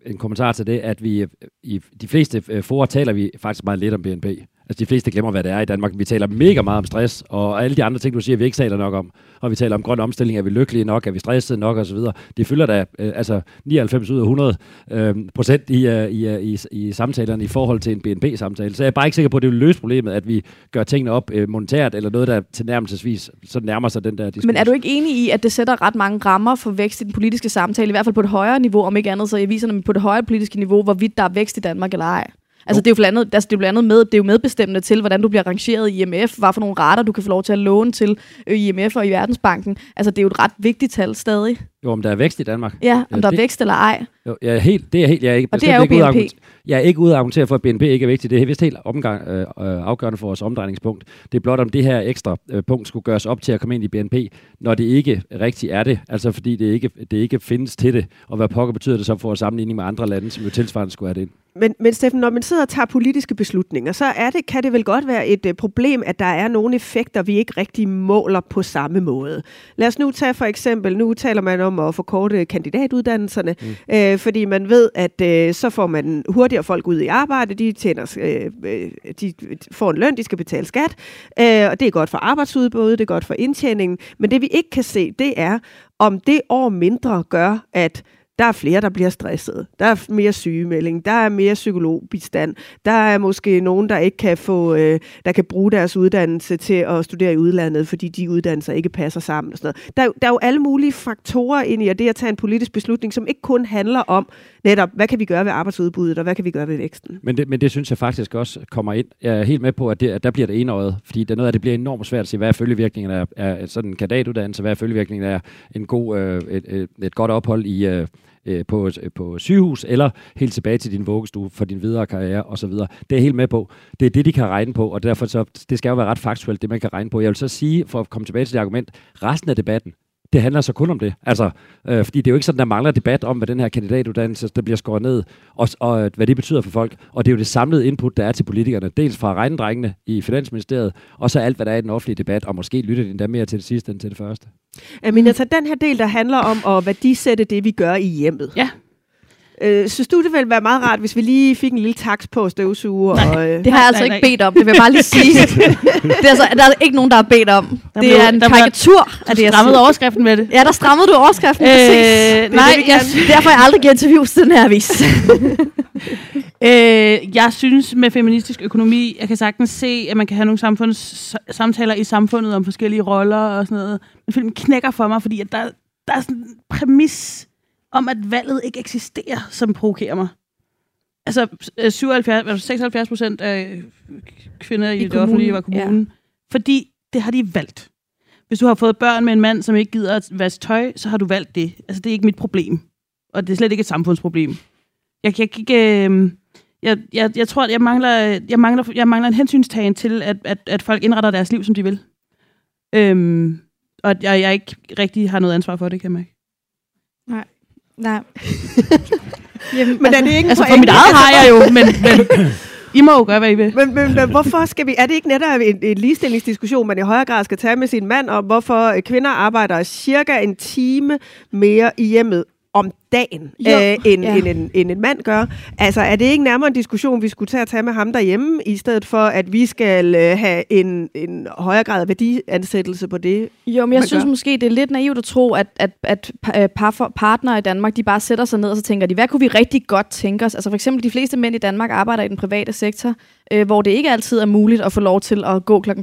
en kommentar til det, at vi i de fleste øh, forer taler vi faktisk meget lidt om BNP. Altså de fleste glemmer, hvad det er i Danmark. Vi taler mega meget om stress, og alle de andre ting, du siger, vi ikke taler nok om. Og vi taler om grøn omstilling, er vi lykkelige nok, er vi stressede nok osv. Det fylder da øh, altså 99 ud af 100 øh, procent i, øh, i, øh, i, i samtalerne i forhold til en BNP-samtale. Så jeg er bare ikke sikker på, at det vil løse problemet, at vi gør tingene op øh, monetært, eller noget, der tilnærmelsesvis så nærmer sig den der diskussion. Men er du ikke enig i, at det sætter ret mange rammer for vækst i den politiske samtale, i hvert fald på et højere niveau, om ikke andet så i viserne på det højere politiske niveau, hvorvidt der er vækst i Danmark eller ej? Altså, det er jo blandt andet, altså, det er blandt andet med, det er jo medbestemmende til, hvordan du bliver rangeret i IMF, hvad for nogle rater, du kan få lov til at låne til øh, IMF og i Verdensbanken. Altså, det er jo et ret vigtigt tal stadig. Jo, om der er vækst i Danmark. Ja, om ja, der det, er vækst eller ej. Jo, jeg er helt, det er helt, jeg er ikke, og det er jo ikke BNP. Jeg er ikke ude at argumentere for, at BNP ikke er vigtigt. Det er vist helt omgang, øh, afgørende for vores omdrejningspunkt. Det er blot, om det her ekstra øh, punkt skulle gøres op til at komme ind i BNP, når det ikke rigtig er det. Altså fordi det ikke, det ikke findes til det. Og hvad pokker betyder det så for at sammenligning med andre lande, som jo tilsvarende skulle have det ind? Men, men Steffen, når man sidder og tager politiske beslutninger, så er det, kan det vel godt være et uh, problem, at der er nogle effekter, vi ikke rigtig måler på samme måde. Lad os nu tage for eksempel, nu taler man om at forkorte kandidatuddannelserne, mm. øh, fordi man ved, at øh, så får man hurtigere folk ud i arbejde, de, tjener, øh, øh, de får en løn, de skal betale skat, øh, og det er godt for arbejdsudbuddet, det er godt for indtjeningen, men det vi ikke kan se, det er, om det år mindre gør, at der er flere, der bliver stresset. Der er mere sygemelding. Der er mere psykologbistand. Der er måske nogen, der ikke kan få, øh, der kan bruge deres uddannelse til at studere i udlandet, fordi de uddannelser ikke passer sammen. Og sådan noget. Der, er der er jo alle mulige faktorer ind i, at det at tage en politisk beslutning, som ikke kun handler om netop, hvad kan vi gøre ved arbejdsudbuddet, og hvad kan vi gøre ved væksten. Men det, men det synes jeg faktisk også kommer ind. Jeg er helt med på, at, det, at der bliver det enøjet, fordi det er noget af det bliver enormt svært at se, hvad er følgevirkningen af, af sådan en kandidatuddannelse, hvad er følgevirkningen af en god, øh, et, et, et godt ophold i, øh, øh, på, øh, på sygehus, eller helt tilbage til din vuggestue for din videre karriere osv. Det er jeg helt med på. Det er det, de kan regne på, og derfor så, det skal jo være ret faktuelt, det man kan regne på. Jeg vil så sige, for at komme tilbage til det argument, resten af debatten, det handler så kun om det. Altså, øh, fordi det er jo ikke sådan, der mangler debat om, hvad den her kandidatuddannelse, der bliver skåret ned, og, og hvad det betyder for folk. Og det er jo det samlede input, der er til politikerne. Dels fra regnedrengene i Finansministeriet, og så alt, hvad der er i den offentlige debat, og måske lytter de endda mere til det sidste end til det første. Men jeg tager den her del, der handler om at værdisætte det, vi gør i hjemmet. Ja. Øh, synes du, det ville være meget rart, hvis vi lige fik en lille taks på støvsuger? Nej. Og, øh, Det har jeg altså nej, ikke nej. bedt om, det vil jeg bare lige sige. *laughs* det er altså, der er ikke nogen, der har bedt om. Der det blev- er en der blev- karikatur af det, jeg Strammede overskriften med det. Ja, der strammede du overskriften, Øh, præcis. nej, det, jeg, Derfor har jeg aldrig givet interviews til den her avis. *laughs* øh, jeg synes med feministisk økonomi, jeg kan sagtens se, at man kan have nogle samfunds, samtaler i samfundet om forskellige roller og sådan noget. Men filmen knækker for mig, fordi at der, der er sådan en præmis om, at valget ikke eksisterer, som provokerer mig. Altså, øh, 77, altså 76 procent af kvinder i, I det kommunen, offentlige var kommunen. Ja. Fordi det har de valgt. Hvis du har fået børn med en mand, som ikke gider at vaske tøj, så har du valgt det. Altså, det er ikke mit problem. Og det er slet ikke et samfundsproblem. Jeg kan ikke... Øh, jeg, jeg, jeg tror, at jeg mangler, jeg mangler, jeg mangler en hensynstagen til, at, at, at folk indretter deres liv, som de vil. Øhm, og jeg, jeg ikke rigtig har noget ansvar for det, kan man ikke. Nej. *laughs* Jamen, men er det ikke Altså, for mit eget har jeg jo, men, men *laughs* I må jo gøre, hvad I vil. Men, men, men hvorfor skal vi... Er det ikke netop en, en ligestillingsdiskussion, man i højere grad skal tage med sin mand om, hvorfor kvinder arbejder cirka en time mere i hjemmet om dagen, Jo, øh, end, ja. end, en, end en mand gør. Altså, er det ikke nærmere en diskussion, vi skulle tage at tage med ham derhjemme, i stedet for, at vi skal øh, have en, en højere grad af værdiansættelse på det? Jo, men jeg synes gør. måske, det er lidt naivt at tro, at, at, at øh, par, partnere i Danmark, de bare sætter sig ned og så tænker de, hvad kunne vi rigtig godt tænke os? Altså for eksempel, de fleste mænd i Danmark arbejder i den private sektor, øh, hvor det ikke altid er muligt at få lov til at gå kl. 15.30.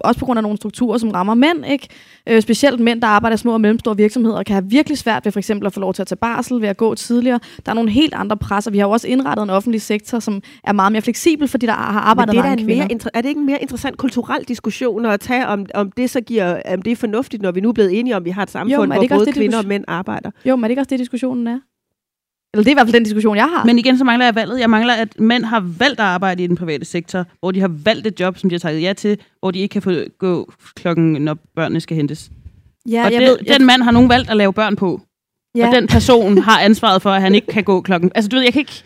Også på grund af nogle strukturer, som rammer mænd, ikke? Øh, specielt mænd, der arbejder i små og mellemstore virksomheder, kan have virkelig svært ved for eksempel at få lov til at tage barsel, ved at gå tidligere. Der er nogle helt andre presser. Vi har jo også indrettet en offentlig sektor, som er meget mere fleksibel, fordi der har arbejdet Men det er, mange en kvinder. mere, er det ikke en mere interessant kulturel diskussion at tage, om, om det så giver, om det er fornuftigt, når vi nu er blevet enige om, at vi har et samfund, Jo, er hvor både det, kvinder og mænd arbejder? Jo, men er det ikke også det, diskussionen er? Eller det er i hvert fald den diskussion, jeg har. Men igen, så mangler jeg valget. Jeg mangler, at mænd har valgt at arbejde i den private sektor, hvor de har valgt et job, som de har taget ja til, hvor de ikke kan få gå klokken, når børnene skal hentes. ja, og jeg det, ved, jeg, den mand har nogen valgt at lave børn på. Ja. Og den person har ansvaret for, at han ikke kan gå klokken... Altså, du ved, jeg kan ikke...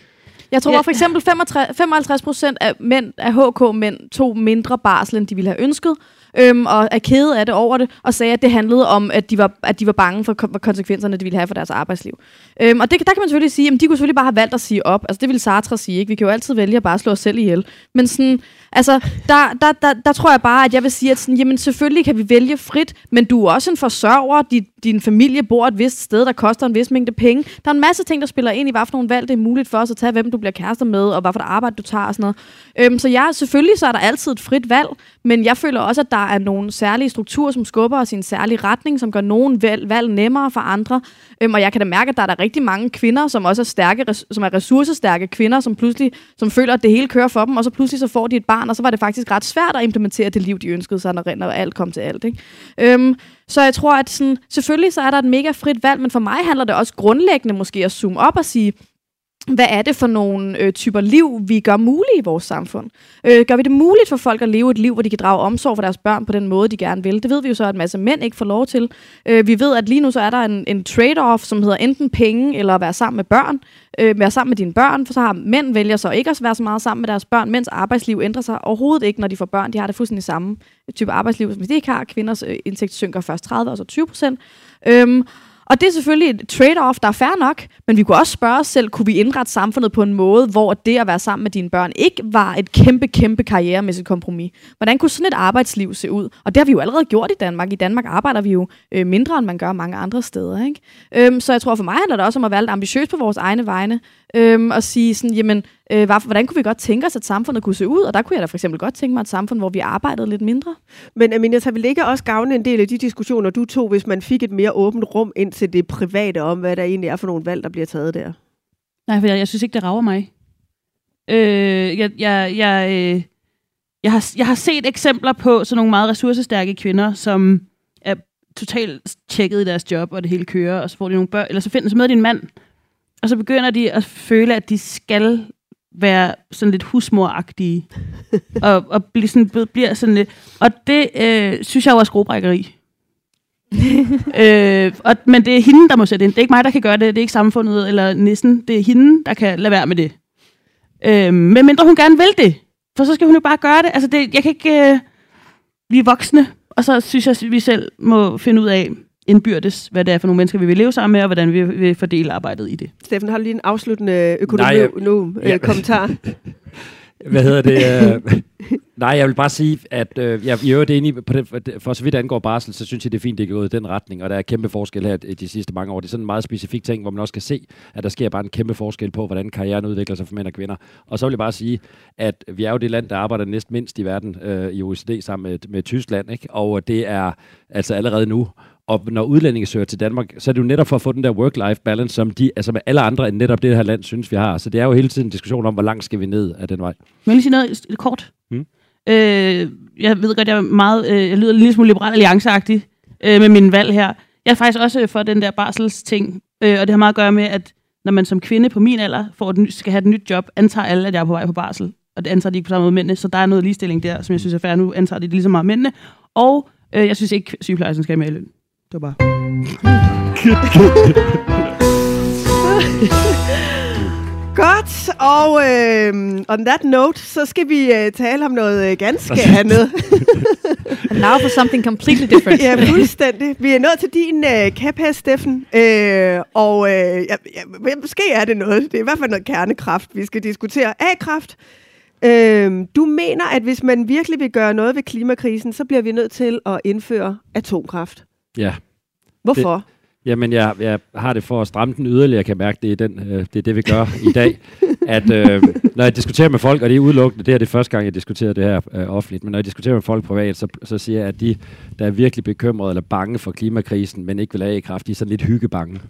Jeg tror Ja. for eksempel 65, 55 procent af mænd af HK-mænd tog mindre barsel, end de ville have ønsket, øhm, og er kede af det over det, og sagde, at det handlede om, at de var, at de var bange for kon- konsekvenserne, det ville have for deres arbejdsliv. Øhm, og det, der kan man selvfølgelig sige, at de kunne selvfølgelig bare have valgt at sige op. Altså det ville Sartre sige, ikke? Vi kan jo altid vælge at bare slå os selv ihjel. Men sådan, altså, der, der, der, der tror jeg bare, at jeg vil sige, at sådan, jamen selvfølgelig kan vi vælge frit, men du er også en forsørger, din, din familie bor et vist sted, der koster en vis mængde penge. Der er en masse ting, der spiller ind i, hvad for nogle valg det er muligt for os at tage, hvem du bliver kærester med, og hvad for et arbejde du tager og sådan noget. Øhm, så jeg, selvfølgelig så er der altid et frit valg, men jeg føler også, at der er nogle særlige strukturer, som skubber os i en særlig retning, som gør nogen valg, valg nemmere for andre. Øhm, og jeg kan da mærke, at der er der rigtig mange kvinder, som også er stærke, som er ressourcestærke kvinder, som pludselig som føler, at det hele kører for dem, og så pludselig så får de et barn, og så var det faktisk ret svært at implementere det liv, de ønskede sig, når, når alt kom til alt. Ikke? Øhm, så jeg tror, at sådan, selvfølgelig så er der et mega frit valg, men for mig handler det også grundlæggende måske at zoome op og sige, hvad er det for nogle øh, typer liv, vi gør mulige i vores samfund? Øh, gør vi det muligt for folk at leve et liv, hvor de kan drage omsorg for deres børn på den måde, de gerne vil? Det ved vi jo så, at en masse mænd ikke får lov til. Øh, vi ved, at lige nu så er der en, en trade-off, som hedder enten penge eller at være sammen med børn. Øh, være sammen med dine børn, for så har mænd vælger så ikke at være så meget sammen med deres børn, mens arbejdsliv ændrer sig overhovedet ikke, når de får børn. De har det fuldstændig samme type arbejdsliv, som de ikke har. Kvinders øh, indtægt synker først 30 og så 20 procent. Øhm, og det er selvfølgelig et trade-off, der er fair nok, men vi kunne også spørge os selv, kunne vi indrette samfundet på en måde, hvor det at være sammen med dine børn ikke var et kæmpe, kæmpe karrieremæssigt kompromis? Hvordan kunne sådan et arbejdsliv se ud? Og det har vi jo allerede gjort i Danmark. I Danmark arbejder vi jo øh, mindre, end man gør mange andre steder. Ikke? Øhm, så jeg tror for mig handler det også om at være lidt ambitiøs på vores egne vegne, øhm, og sige sådan, jamen, øh, hvad- hvordan kunne vi godt tænke os, at samfundet kunne se ud? Og der kunne jeg da for eksempel godt tænke mig et samfund, hvor vi arbejdede lidt mindre. Men Aminia, så vil det ikke også gavne en del af de diskussioner, du tog, hvis man fik et mere åbent rum ind til det private om, hvad der egentlig er for nogle valg, der bliver taget der? Nej, for jeg, jeg synes ikke, det rager mig. Øh, jeg, jeg, jeg, øh, jeg, har, jeg har set eksempler på sådan nogle meget ressourcestærke kvinder, som er totalt tjekket i deres job, og det hele kører, og så får de nogle børn, eller så finder så møder de en mand, og så begynder de at føle, at de skal være sådan lidt husmoragtige, *laughs* og, og blive sådan, bliver sådan lidt, og det øh, synes jeg jo er skruebrækkeri. *laughs* øh, og, men det er hende, der må sætte ind. Det er ikke mig, der kan gøre det. Det er ikke samfundet eller nissen. Det er hende, der kan lade være med det. Øh, men mindre hun gerne vil det. For så skal hun jo bare gøre det. Altså, det, jeg kan ikke... Øh, vi er voksne, og så synes jeg, at vi selv må finde ud af indbyrdes, hvad det er for nogle mennesker, vi vil leve sammen med, og hvordan vi vil fordele arbejdet i det. Steffen, har du lige en afsluttende øh, ja. kommentar? *laughs* Hvad hedder det? Øh, nej, jeg vil bare sige, at øh, jeg i øvrigt enig på det, for, for så vidt angår barsel, så synes jeg, det er fint, det er gået i den retning, og der er kæmpe forskel her i de sidste mange år. Det er sådan en meget specifik ting, hvor man også kan se, at der sker bare en kæmpe forskel på, hvordan karrieren udvikler sig for mænd og kvinder. Og så vil jeg bare sige, at vi er jo det land, der arbejder næst mindst i verden øh, i OECD sammen med, med Tyskland, ikke? og det er altså allerede nu. Og når udlændinge søger til Danmark, så er det jo netop for at få den der work-life balance, som, de, altså med alle andre end netop det her land synes, vi har. Så det er jo hele tiden en diskussion om, hvor langt skal vi ned af den vej. Jeg lige sige noget kort? Mm. Øh, jeg ved godt, jeg er meget, øh, jeg lyder en lille smule liberal allianceagtig øh, med min valg her. Jeg er faktisk også for den der barselsting, øh, og det har meget at gøre med, at når man som kvinde på min alder får ny- skal have et nyt job, antager alle, at jeg er på vej på barsel. Og det antager de ikke på samme måde mændene, så der er noget ligestilling der, som jeg synes er fair. Nu antager de det lige så meget mændene. Og øh, jeg synes ikke, sygeplejersken skal have mere i løn. Det var bare... *laughs* Godt, og øh, on that note, så skal vi øh, tale om noget øh, ganske *laughs* andet. And now for something completely different. *laughs* ja, fuldstændig. Vi er nået til din øh, kæphest, Steffen. Øh, og øh, ja, ja, måske er det noget. Det er i hvert fald noget kernekraft, vi skal diskutere. A-kraft. Øh, du mener, at hvis man virkelig vil gøre noget ved klimakrisen, så bliver vi nødt til at indføre atomkraft. Ja. Hvorfor? Jamen, jeg, jeg har det for at stramme den yderligere. Jeg kan mærke, det er, den, øh, det, er det, vi gør i dag. *laughs* At øh, når jeg diskuterer med folk, og det er udelukkende, det er det første gang, jeg diskuterer det her øh, offentligt, men når jeg diskuterer med folk privat, så, så siger jeg, at de, der er virkelig bekymrede eller bange for klimakrisen, men ikke vil have i kraft, de er sådan lidt hyggebange.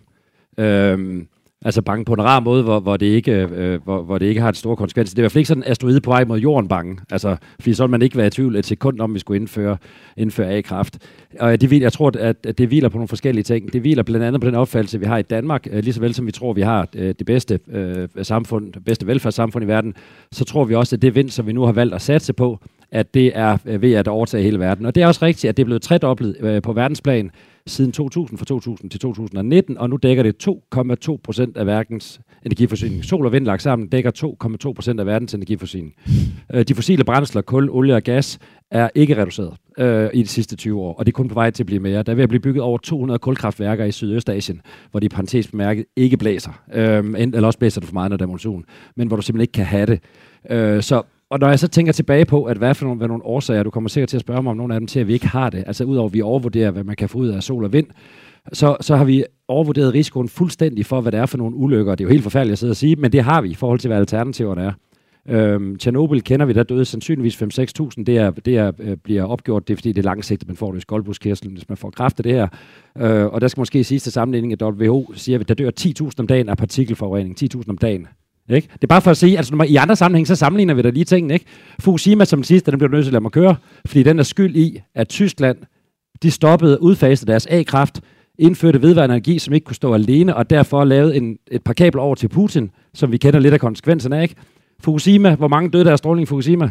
Øhm, altså bange på en rar måde, hvor, hvor, det ikke, øh, hvor, hvor det ikke har et stor konsekvens. Det er i hvert fald ikke sådan en asteroide på vej mod jorden bange. Altså, fordi så man ikke være i tvivl et sekund om, vi skulle indføre, indføre A-kraft. Og det, jeg tror, at, at det hviler på nogle forskellige ting. Det hviler blandt andet på den opfattelse, vi har i Danmark, øh, lige så vel som vi tror, vi har øh, det bedste øh, samfund, det bedste velfærdssamfund i verden, så tror vi også, at det vind, som vi nu har valgt at satse på, at det er øh, ved at overtage hele verden. Og det er også rigtigt, at det er blevet tredoblet øh, på verdensplan siden 2000, fra 2000 til 2019, og nu dækker det 2,2 procent af verdens energiforsyning. Sol og vind lagt sammen dækker 2,2 procent af verdens energiforsyning. Øh, de fossile brændsler, kul, olie og gas, er ikke reduceret øh, i de sidste 20 år, og det er kun på vej til at blive mere. Der er ved at blive bygget over 200 kulkraftværker i Sydøstasien, hvor de i parentes bemærket ikke blæser. Øh, eller også blæser det for meget, når der er monsun, men hvor du simpelthen ikke kan have det. Øh, så og når jeg så tænker tilbage på, at hvad for nogle, hvad nogle årsager, du kommer sikkert til at spørge mig om nogle af dem, til at vi ikke har det, altså udover at vi overvurderer, hvad man kan få ud af sol og vind, så, så har vi overvurderet risikoen fuldstændig for, hvad det er for nogle ulykker. Det er jo helt forfærdeligt at sidde og sige, men det har vi i forhold til, hvad alternativerne er. Øhm, Tjernobyl kender vi, der døde sandsynligvis 5-6.000. Det, er, det er, øh, bliver opgjort, det er fordi, det er langsigtet, man får det i skoldbuskirtlen, hvis man får kraft af det her. Øh, og der skal måske siges til sammenligning, at WHO siger, at der dør 10.000 om dagen af partikelforurening. 10.000 om dagen. Ikke? Det er bare for at sige, altså når man, i andre sammenhæng, så sammenligner vi da lige tingene. Ikke? Fukushima som sidste, den bliver nødt til at lade mig køre, fordi den er skyld i, at Tyskland, de stoppede udfaset deres A-kraft, indførte vedvarende energi, som ikke kunne stå alene, og derfor lavede en, et par kabler over til Putin, som vi kender lidt af konsekvenserne af. Ikke? Fukushima, hvor mange døde der af stråling i Fukushima?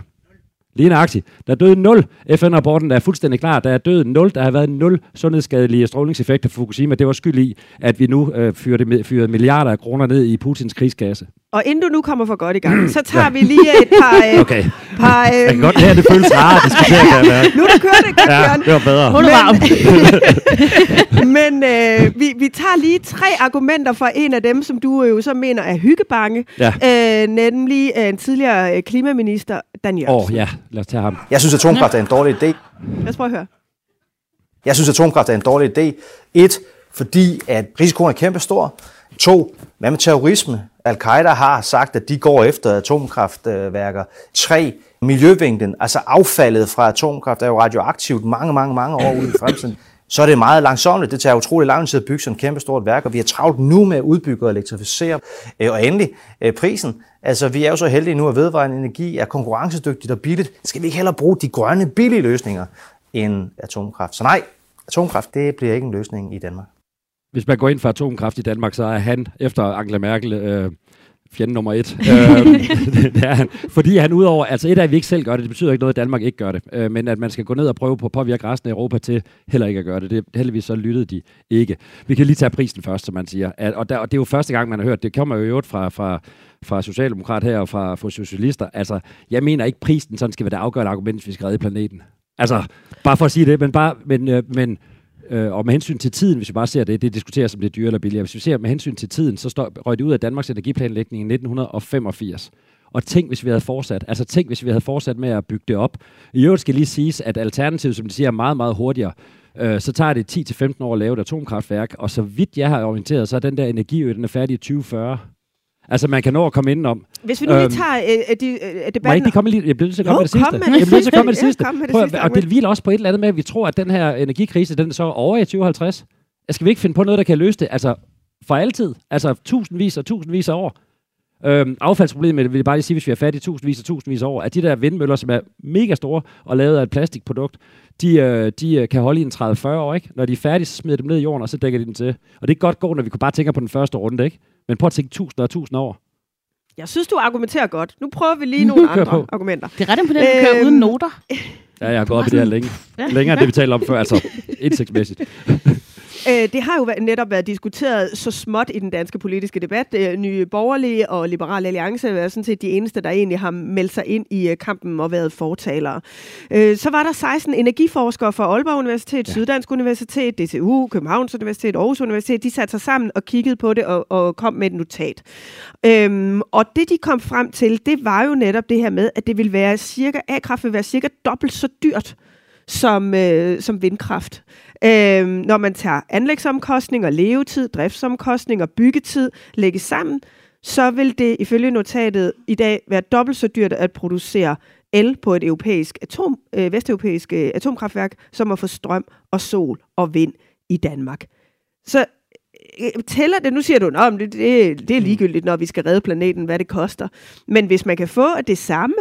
Lige nøjagtigt. Der er døde 0. FN-rapporten der er fuldstændig klar. Der er døde 0. Der har været 0 sundhedsskadelige strålingseffekter for Fukushima. Det var skyld i, at vi nu øh, fyrede, fyrede milliarder af kroner ned i Putins krigskasse. Og inden du nu kommer for godt i gang, så tager vi lige et par... Øh, *laughs* Okay. par øh, Jeg kan godt høre, at det føles rart at diskutere, jeg mærke. *laughs* nu er der kører det godt, Ja, Bjørn. det var bedre. Hun er varm. *laughs* Men øh, vi, vi tager lige tre argumenter fra en af dem, som du jo så mener er hyggebange. Ja. Øh, nemlig øh, en tidligere øh, klimaminister, Dan Åh, Jørgensen. oh, ja. Lad os tage ham. Jeg synes, atomkraft er en dårlig idé. Lad os prøve at høre. Jeg synes, atomkraft er en dårlig idé. Et, fordi at risikoen er kæmpestor. To, hvad med terrorisme? Al-Qaida har sagt, at de går efter atomkraftværker. Tre, miljøvinklen, altså affaldet fra atomkraft er jo radioaktivt mange, mange, mange år ude i fremtiden. Så er det meget langsomt. Det tager utrolig lang tid at bygge sådan et kæmpe stort værk, og vi har travlt nu med at udbygge og elektrificere. Øh, og endelig øh, prisen. Altså, vi er jo så heldige nu, at vedvarende energi er konkurrencedygtigt og billigt. Skal vi ikke hellere bruge de grønne, billige løsninger end atomkraft? Så nej, atomkraft, det bliver ikke en løsning i Danmark. Hvis man går ind for atomkraft i Danmark, så er han, efter Angela Merkel, øh, fjende nummer et. *laughs* øh, *laughs* det er han. Fordi han udover, altså et af, at vi ikke selv gør det, det betyder ikke noget, at Danmark ikke gør det, øh, men at man skal gå ned og prøve på at påvirke resten af Europa til heller ikke at gøre det. det heldigvis så lyttede de ikke. Vi kan lige tage prisen først, som man siger. At, og, der, og det er jo første gang, man har hørt, det kommer jo i øvrigt fra, fra, fra Socialdemokrat her og fra, fra Socialister. Altså, jeg mener ikke, prisen sådan skal være det afgørende argument, hvis vi skal redde planeten. Altså, bare for at sige det, men bare, men, øh, men Øh, og med hensyn til tiden, hvis vi bare ser det, det diskuteres om det er dyre eller billigere. Hvis vi ser med hensyn til tiden, så står, røg det ud af Danmarks energiplanlægning i 1985. Og tænk, hvis vi havde fortsat. Altså tænk, hvis vi havde fortsat med at bygge det op. I øvrigt skal lige siges, at alternativet, som de siger, er meget, meget hurtigere. Øh, så tager det 10-15 år at lave et atomkraftværk, og så vidt jeg har orienteret, så er den der energiø, den er færdig i 2040. Altså man kan nå at komme indenom. Hvis vi nu lige Øhm, tager øh, øh, de, øh, Må jeg ikke debatten... lige komme lige? Jeg bliver nødt til at komme Jo, med det sidste. kom med det jeg bliver nødt til at komme med det *laughs* sidste. sidste. Ja, kom med det Prøv, sidste at- og det hviler også på et eller andet med, at vi tror, at den her energikrise, den er så over i 2050. Skal vi ikke finde på noget, der kan løse det? Altså, for altid. Altså, tusindvis og tusindvis af år. Øhm, affaldsproblemet, vil jeg bare lige sige, hvis vi er fat i tusindvis og tusindvis af år, at de der vindmøller, som er mega store og lavet af et plastikprodukt, de, øh, de øh, kan holde i en 30-40 år, ikke? Når de er færdige, så smider de dem ned i jorden, og så dækker de den til. Og det kan godt gå, når vi bare tænker på den første runde, ikke? Men prøv at tænke tusinder og tusinder år. Jeg synes, du argumenterer godt. Nu prøver vi lige *laughs* nogle andre på. argumenter. Det er ret imponerende, at du kører Øhm, uden noter. Ja, jeg har gået op i det her længe. Længere end det, vi talte om før, altså *laughs* indsigtsmæssigt. Øh, det har jo netop været diskuteret så småt i den danske politiske debat. Øh, Nye Borgerlige og Liberale Alliance er sådan set de eneste, der egentlig har meldt sig ind i øh, kampen og været fortalere. Øh, så var der 16 energiforskere fra Aalborg Universitet, ja. Syddansk Universitet, DTU, Københavns Universitet, Aarhus Universitet. De satte sig sammen og kiggede på det og, og kom med et notat. Øhm, og det, de kom frem til, det var jo netop det her med, at det vil være cirka, A-kraft vil være cirka dobbelt så dyrt som, øh, som vindkraft. Øhm, når man tager anlægsomkostninger, levetid, driftsomkostninger, byggetid, lægge sammen, så vil det ifølge notatet i dag være dobbelt så dyrt at producere el på et europæisk atom, øh, vesteuropæisk øh, atomkraftværk, som at få strøm og sol og vind i Danmark. Så øh, tæller det, nu siger du, at det, det, det er ligegyldigt, når vi skal redde planeten, hvad det koster. Men hvis man kan få det samme,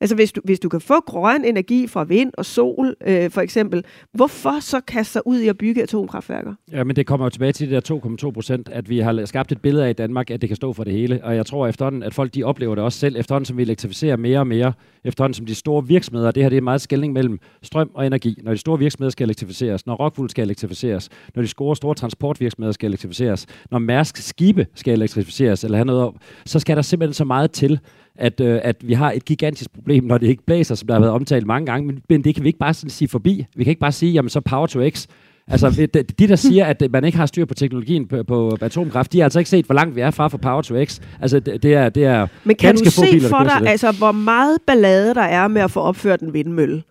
altså hvis du, hvis du kan få grøn energi fra vind og sol, øh, for eksempel, hvorfor så kaste sig ud i at bygge atomkraftværker? Ja, men det kommer jo tilbage til det der 2,2 procent, at vi har skabt et billede af i Danmark, at det kan stå for det hele. Og jeg tror efterhånden, at folk de oplever det også selv, efterhånden som vi elektrificerer mere og mere, efterhånden som de store virksomheder, det her det er meget skældning mellem strøm og energi. Når de store virksomheder skal elektrificeres, når Rockwool skal elektrificeres, når de store, store transportvirksomheder skal elektrificeres, når Mærsk skibe skal elektrificeres, eller have noget op, så skal der simpelthen så meget til, at, øh, at vi har et gigantisk problem, når det ikke blæser, som der har været omtalt mange gange, men, men det kan vi ikke bare sådan sige forbi. Vi kan ikke bare sige, jamen så power to X. Altså, *laughs* de, de der siger, at man ikke har styr på teknologien på, på atomkraft, de har altså ikke set, hvor langt vi er fra for Power to X. Altså, det, det er, det er Men kan du se biler, der for dig, altså, hvor meget ballade der er med at få opført en vindmølle?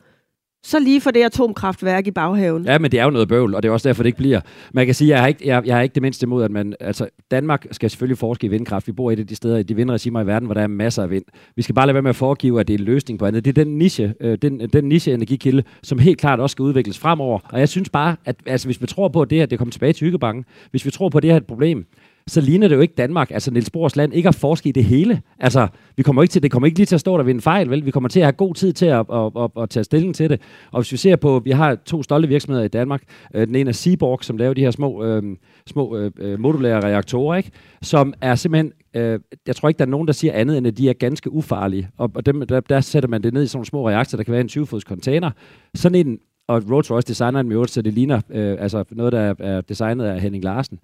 Så lige for det atomkraftværk i baghaven. Ja, men det er jo noget bøvl, og det er også derfor, det ikke bliver. Man kan sige, jeg har ikke, jeg, jeg har ikke det mindste imod, at man... Altså, Danmark skal selvfølgelig forske i vindkraft. Vi bor i et af de steder, i de vindregimer i verden, hvor der er masser af vind. Vi skal bare lade være med at foregive, at det er en løsning på andet. Det er den niche, øh, den, den niche energikilde, som helt klart også skal udvikles fremover. Og jeg synes bare, at altså, hvis vi tror på, at det her, det kommer tilbage til hyggebanken, hvis vi tror på, at det her er et problem, så ligner det jo ikke Danmark, altså Niels Bohrs land, ikke at forske i det hele. Altså, vi kommer ikke til, det kommer ikke lige til at stå der ved en fejl, vel? Vi kommer til at have god tid til at, at, at, at tage stilling til det. Og hvis vi ser på, vi har to stolte virksomheder i Danmark. Øh, den ene er Seaborg, som laver de her små, øh, små øh, øh, modulære reaktorer, ikke? som er simpelthen, øh, jeg tror ikke, der er nogen, der siger andet, end at de er ganske ufarlige. Og, og dem, der, der sætter man det ned i sådan nogle små reaktorer, der kan være en 20-fods container. Sådan en, og Rolls Royce designer den med øvrigt, så det ligner øh, altså noget, der er designet af Henning Larsen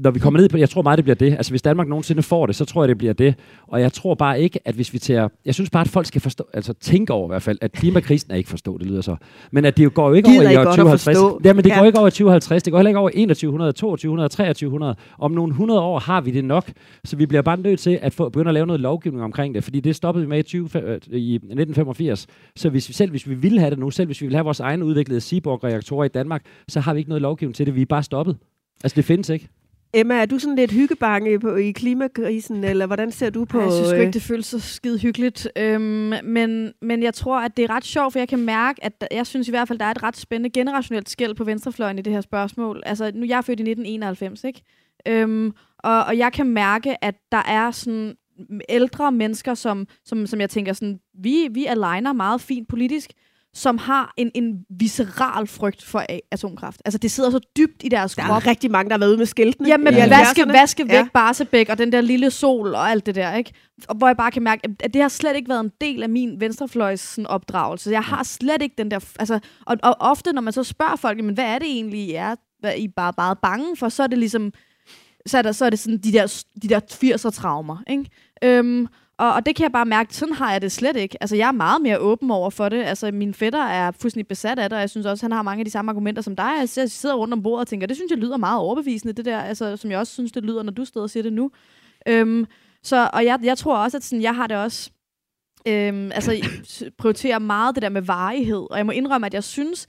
når vi kommer ned på jeg tror meget, det bliver det. Altså, hvis Danmark nogensinde får det, så tror jeg, det bliver det. Og jeg tror bare ikke, at hvis vi tager... Jeg synes bare, at folk skal forstå, altså tænke over i hvert fald, at klimakrisen er ikke forstå, det lyder så. Men at det jo går jo ikke Gider over i I år godt at 2050. forstå? Jamen, det Ja. går ikke over i 2050, det går heller ikke over i 2100, 2200, 2300. Om nogle 100 år har vi det nok, så vi bliver bare nødt til at få, begynde at lave noget lovgivning omkring det, fordi det stoppede vi med i, 20, øh, i 1985. Så hvis, vi- selv hvis vi ville have det nu, selv hvis vi ville have vores egne udviklede Seaborg-reaktorer i Danmark, så har vi ikke noget lovgivning til det. Vi er bare stoppet. Altså, det findes ikke. Emma, er du sådan lidt hyggebange på, i klimakrisen, eller hvordan ser du på... Ej, jeg synes sgu øh, ikke, det føles så skide hyggeligt. Øhm, men, men jeg tror, at det er ret sjovt, for jeg kan mærke, at der- jeg synes i hvert fald, der er et ret spændende generationelt skæld på venstrefløjen i det her spørgsmål. Altså, nu jeg er født i 1991, ikke? Øhm, og, og jeg kan mærke, at der er sådan ældre mennesker, som, som, som jeg tænker sådan, vi, vi aligner meget fint politisk, som har en, en visceral frygt for atomkraft. Altså, det sidder så dybt i deres Der krop. er rigtig mange, der har været ude med skiltene. Jamen, ja. vaske, 70'erne. vaske væk Ja. Barsebæk og den der lille sol og alt det der, ikke? Og hvor jeg bare kan mærke, at det har slet ikke været en del af min venstrefløjs sådan, opdragelse. Jeg har slet ikke den der... Altså, og, og ofte, når man så spørger folk, men hvad er det egentlig, I er, hvad I bare, bare bange for, så er det ligesom... Så er, der, så er det sådan de der, de der 80'er-traumer, ikke? Øhm, og, og det kan jeg bare mærke, sådan har jeg det slet ikke. Altså, jeg er meget mere åben over for det. Altså, min fætter er fuldstændig besat af det, og jeg synes også, han har mange af de samme argumenter som dig. Altså, jeg sidder- rundt om bordet og tænker, det synes jeg lyder meget overbevisende, det der, altså, som jeg også synes, det lyder, når du står og siger det nu. Øhm, så, og jeg, jeg tror også, at sådan, jeg har det også, øhm, altså, prioriterer meget det der med varighed, og jeg må indrømme, at jeg synes,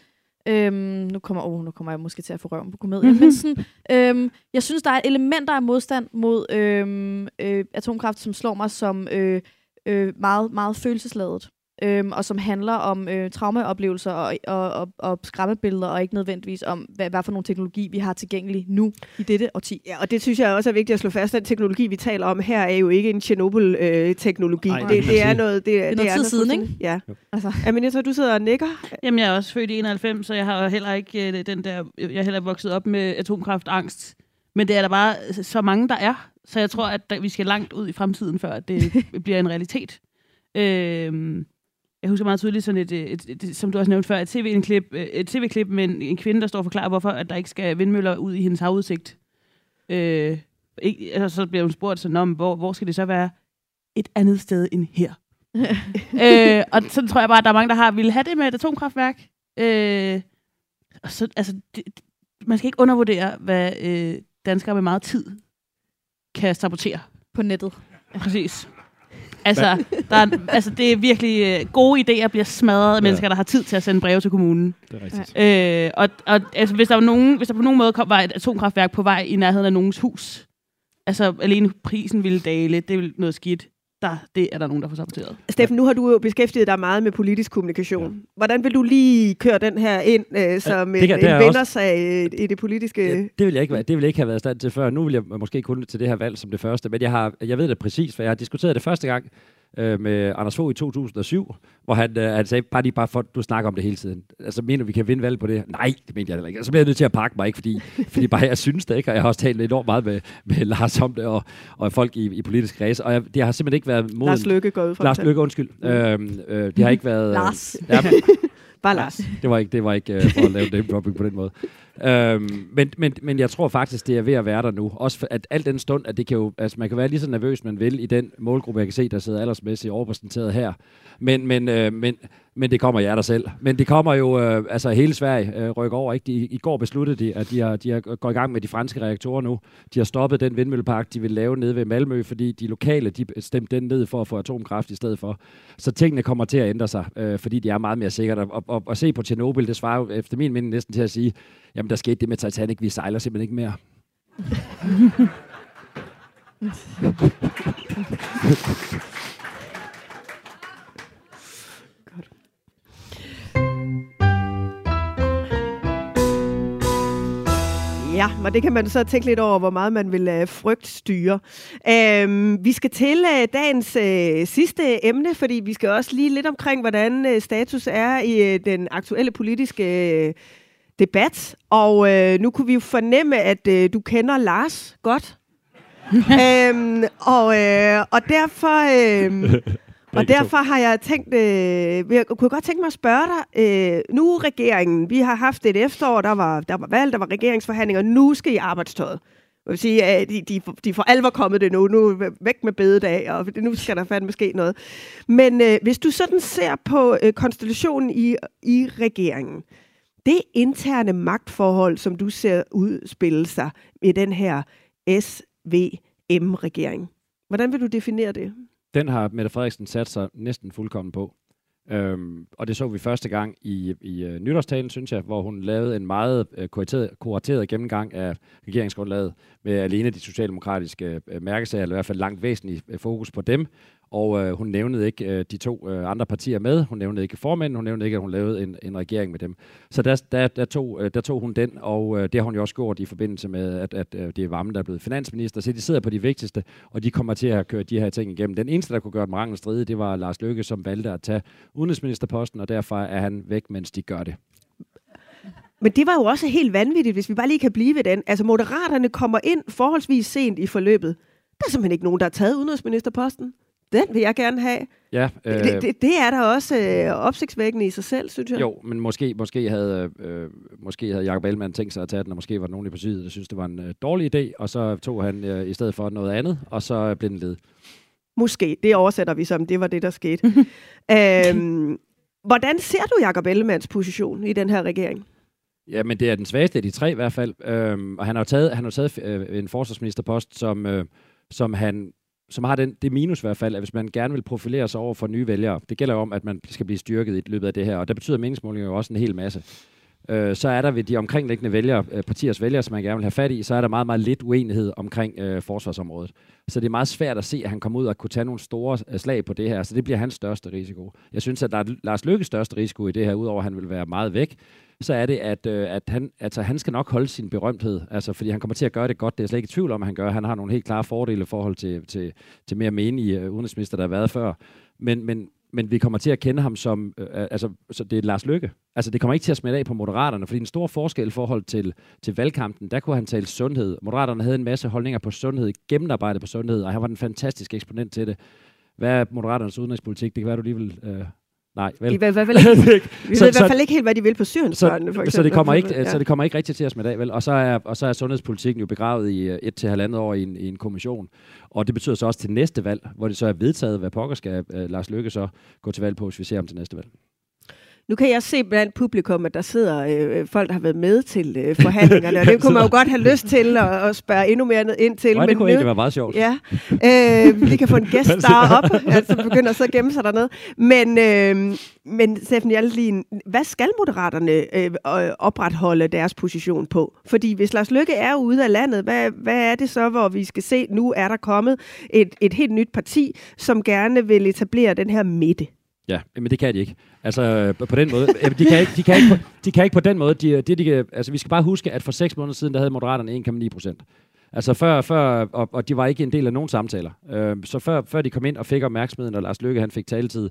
Øhm, nu, kommer, oh, nu kommer jeg måske til at få røven på komedien, men *laughs* sådan, øhm, jeg synes, der er elementer af modstand mod øhm, øh, atomkraft, som slår mig som øh, øh, meget, meget følelsesladet. Øhm, og som handler om øh, traumeoplevelser og, og, og, og skræmmebilleder, og ikke nødvendigvis om, hvad, hvad for nogle teknologi, vi har tilgængelig nu i dette årti. Ja, og det synes jeg også er vigtigt at slå fast. Den teknologi, vi taler om her, er jo ikke en Chernobyl-teknologi. Nej, det, det det er noget... Det, er, er noget tid siden, fuldstændig- Ja. Altså. Aminata, du sidder og nikker. Jamen, jeg er også født i 91, så jeg har heller ikke øh, den der... Jeg er heller vokset op med atomkraftangst. Men det er der bare så mange, der er. Så jeg tror, at der, vi skal langt ud i fremtiden, før at det *laughs* bliver en realitet. Øhm, jeg husker meget tydeligt sådan et, et, et, et som du også nævnte før, et tv-klip, et TV-klip med en, en kvinde, der står og forklarer, hvorfor at der ikke skal vindmøller ud i hendes havudsigt. Øh, ikke, altså, så bliver hun spurgt sådan om, hvor, hvor skal det så være et andet sted end her? *laughs* øh, og sådan tror jeg bare, at der er mange, der har ville have det med et atomkraftværk. Øh, og så, altså, det, man skal ikke undervurdere, hvad øh, danskere med meget tid kan sabotere. På nettet. Præcis. Altså, der er, altså, det er virkelig øh, gode idéer bliver smadret af mennesker, der har tid til at sende breve til kommunen. Det er rigtigt. Øh, og og altså, hvis, der var nogen, hvis der på nogen måde kom, var et atomkraftværk på vej i nærheden af nogens hus, altså alene prisen ville dale, det er noget skidt. Der, det er der nogen, der får saboteret. Steffen, nu har du jo beskæftiget dig meget med politisk kommunikation. Ja. Hvordan vil du lige køre den her ind øh, som det kan- det er en også- vindersag i- i det politiske... Ja, det vil jeg ikke være. Det vil jeg ikke have været i stand til før. Nu vil jeg måske kun til det her valg som det første, men jeg, har, jeg ved det præcis, for jeg har diskuteret det første gang øh, med Anders Fogh i 2007, hvor han, øh, han sagde, bare lige bare for, du snakker om det hele tiden. Altså, mener vi kan vinde valg på det? Nej, det mener jeg heller ikke. Så bliver jeg nødt til at pakke mig, ikke? Fordi, fordi bare jeg synes det, ikke? Og jeg har også talt enormt meget med, med Lars om det, og, og folk i, i politisk kreds, og jeg, det har simpelthen ikke været moden. Lars Løkke går ud fra Lars det. Løkke, undskyld. Øhm, øh, det har ikke været... Lars. Ja, Bare Lars. det var ikke, det var ikke uh, for at lave name dropping på den måde. Øhm, men, men, men jeg tror faktisk, det er ved at være der nu. Også for, at alt den stund, at det kan jo, altså man kan være lige så nervøs, man vil, i den målgruppe, jeg kan se, der sidder aldersmæssigt overrepræsenteret her. Men, men, øh, men, men det kommer jer der selv. Men det kommer jo, øh, altså hele Sverige øh, rykker over. Ikke? De, I går besluttede de, at de, har, de har går i gang med de franske reaktorer nu. De har stoppet den vindmøllepark, de vil lave nede ved Malmø, fordi de lokale, de stemte den ned for at få atomkraft i stedet for. Så tingene kommer til at ændre sig, øh, fordi de er meget mere sikre. Og, og, og se på Tjernobyl, det svarer jo efter min mening næsten til at sige, jamen der skete det med Titanic, vi sejler simpelthen ikke mere. Ja, og det kan man så tænke lidt over, hvor meget man vil øh, uh, frygt styre. Øhm, vi skal til uh, dagens uh, sidste emne, fordi vi skal også lige lidt omkring, hvordan uh, status er i uh, den aktuelle politiske uh, debat. Og uh, nu kunne vi jo fornemme, at uh, du kender Lars godt. *laughs* øhm, og, øh, og derfor... *laughs* Øh, og derfor har jeg tænkt, øh, jeg kunne godt tænke mig at spørge dig, øh, nu er regeringen, vi har haft et efterår, der var, der var valg, der var regeringsforhandlinger, nu skal I arbejdstøjet. Jeg vil sige, at de, de, de for alvor kommet det nu. Nu væk med bededag, og nu skal der fandme ske noget. Men øh, hvis du sådan ser på øh, konstellationen i, i regeringen, det interne magtforhold, som du ser udspille sig i den her SVM-regering, hvordan vil du definere det? Den har Mette Frederiksen sat sig næsten fuldkommen på. Øhm, og det så vi første gang i, i uh, nytårstalen, synes jeg, hvor hun lavede en meget uh, kurateret, kurateret gennemgang af regeringsgrundlaget med alene de socialdemokratiske uh, mærkesager, eller i hvert fald langt væsentligt uh, fokus på dem, og øh, hun nævnede ikke øh, de to øh, andre partier med. Hun nævnede ikke formanden. Hun nævnede ikke, at hun lavede en, en regering med dem. Så der, der, der, tog, øh, der tog hun den, og øh, det har hun jo også gjort i forbindelse med, at, at øh, det er Vammen, der er blevet finansminister. Så de sidder på de vigtigste, og de kommer til at køre de her ting igennem. Den eneste, der kunne gøre dem rangel stride, det var Lars Løkke, som valgte at tage udenrigsministerposten, og derfor er han væk, mens de gør det. Men det var jo også helt vanvittigt, hvis vi bare lige kan blive ved den. Altså, moderaterne kommer ind forholdsvis sent i forløbet. Der er simpelthen ikke nogen, der har taget udenrigsministerposten. Den vil jeg gerne have. Ja, øh, det, det, det er der også øh, opsigtsvækkende i sig selv, synes jeg. Jo, men måske, måske havde, øh, måske havde Jacob Ellemann tænkt sig at tage den, og måske var der nogen i partiet, der synes det var en øh, dårlig idé, og så tog han øh, i stedet for noget andet, og så blev den led. Måske, det oversætter vi som, det var det, der skete. *laughs* øhm, hvordan ser du Jacob Ellemanns position i den her regering? Ja, men det er den svageste af de tre i hvert fald. Øhm, og han har jo taget, han har taget øh, en forsvarsministerpost, som, øh, som han som har den, det minus i hvert fald, at hvis man gerne vil profilere sig over for nye vælgere, det gælder jo om, at man skal blive styrket i løbet af det her, og der betyder meningsmålinger jo også en hel masse. Øh, så er der ved de omkringliggende vælgere, øh, partiers vælgere, som man gerne vil have fat i, så er der meget, meget lidt uenighed omkring øh, forsvarsområdet. Så det er meget svært at se, at han kommer ud og kunne tage nogle store øh, slag på det her, så det bliver hans største risiko. Jeg synes, at der er Lars Lykkes største risiko i det her, udover at han vil være meget væk, så er det, at, øh, at han, altså, han skal nok holde sin berømthed, altså, fordi han kommer til at gøre det godt. Det er slet ikke i tvivl om, at han gør. Han har nogle helt klare fordele i forhold til, til, til mere menige øh, udenrigsminister, der har været før. Men, men, men vi kommer til at kende ham som, øh, altså, så det er Lars Lykke. Altså, det kommer ikke til at smitte af på Moderaterne, fordi en stor forskel i forhold til, til valgkampen, der kunne han tale sundhed. Moderaterne havde en masse holdninger på sundhed, gennemarbejdet på sundhed, og han var den fantastiske eksponent til det. Hvad er Moderaternes udenrigspolitik? Det kan være, du lige vil øh, Nej, vel. I hvert fald *laughs* ikke, vi så, ved i hvert fald ikke helt, hvad de vil på Syriens så, for eksempel. Så det, kommer ikke, ja. så det kommer ikke rigtig til at smitte af, vel? Og så er, og så er sundhedspolitikken jo begravet i øh, et til halvandet år i en, i en kommission. Og det betyder så også til næste valg, hvor det så er vedtaget, hvad pokker skal uh, Lars Løkke så gå til valg på, hvis vi ser ham til næste valg. Nu kan jeg se blandt publikum, at der sidder øh, folk, der har været med til øh, forhandlingerne, og det kunne man jo *laughs* godt have lyst til at, at spørge endnu mere ind til. Nej, men det kunne nu, egentlig være meget sjovt. Ja, øh, vi kan få en *laughs* gæst der op, altså begynder så at gemme sig dernede. Men, øh, men Steffen Hjaltelin, hvad skal moderaterne øh, opretholde deres position på? Fordi hvis Lars Lykke er ude af landet, hvad, hvad er det så, hvor vi skal se, nu er der kommet et, et helt nyt parti, som gerne vil etablere den her midte? Ja, men det kan de ikke. Altså øh, på den måde. De kan ikke, de kan ikke, på, de kan ikke på den måde. De, de, de, altså, vi skal bare huske, at for seks måneder siden, der havde Moderaterne 1,9 procent. Altså før, før og, og de var ikke en del af nogen samtaler. Øh, så før, før de kom ind og fik opmærksomheden, og Lars Lykke han fik taletid,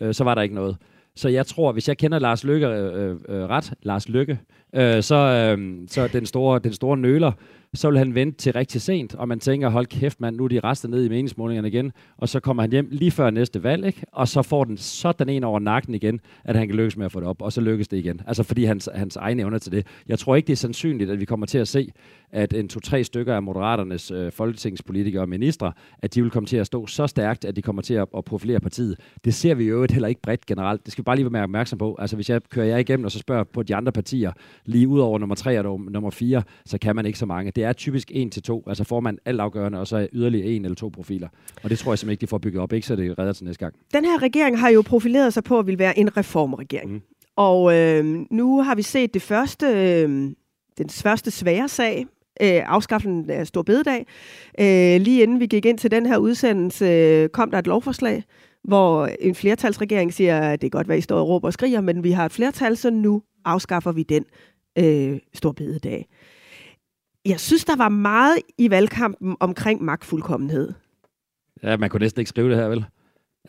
øh, så var der ikke noget. Så jeg tror, hvis jeg kender Lars Lykke øh, øh, ret, Lars Lykke, øh, så, øh, så den store, den store nøler, så vil han vente til rigtig sent, og man tænker, hold kæft mand, nu er de restet ned i meningsmålingerne igen, og så kommer han hjem lige før næste valg, ikke? og så får den sådan en over nakken igen, at han kan lykkes med at få det op, og så lykkes det igen. Altså fordi hans, hans egne evner til det. Jeg tror ikke, det er sandsynligt, at vi kommer til at se, at en to-tre stykker af Moderaternes øh, folketingspolitikere og ministre, at de vil komme til at stå så stærkt, at de kommer til at, at profilere partiet. Det ser vi jo heller ikke bredt generelt. Det skal vi bare lige være opmærksom på. Altså hvis jeg kører jer igennem, og så spørger på de andre partier, lige ud over nummer tre og nummer fire, så kan man ikke så mange. Det er typisk en til to. Altså får man alt afgørende, og så yderligere en eller to profiler. Og det tror jeg simpelthen ikke, de får bygget op, ikke så det redder til næste gang. Den her regering har jo profileret sig på at vil være en reformregering. Mm. Og øh, nu har vi set det første, øh, den første svære sag, øh, afskaffelsen af Stor Bededag. Øh, lige inden vi gik ind til den her udsendelse, øh, kom der et lovforslag, hvor en flertalsregering siger, at det er godt, hvad I står og råber og skriger, men vi har et flertal, så nu afskaffer vi den øh, Stor Bededag. Jeg synes, der var meget i valgkampen omkring magtfuldkommenhed. Ja, man kunne næsten ikke skrive det her, vel?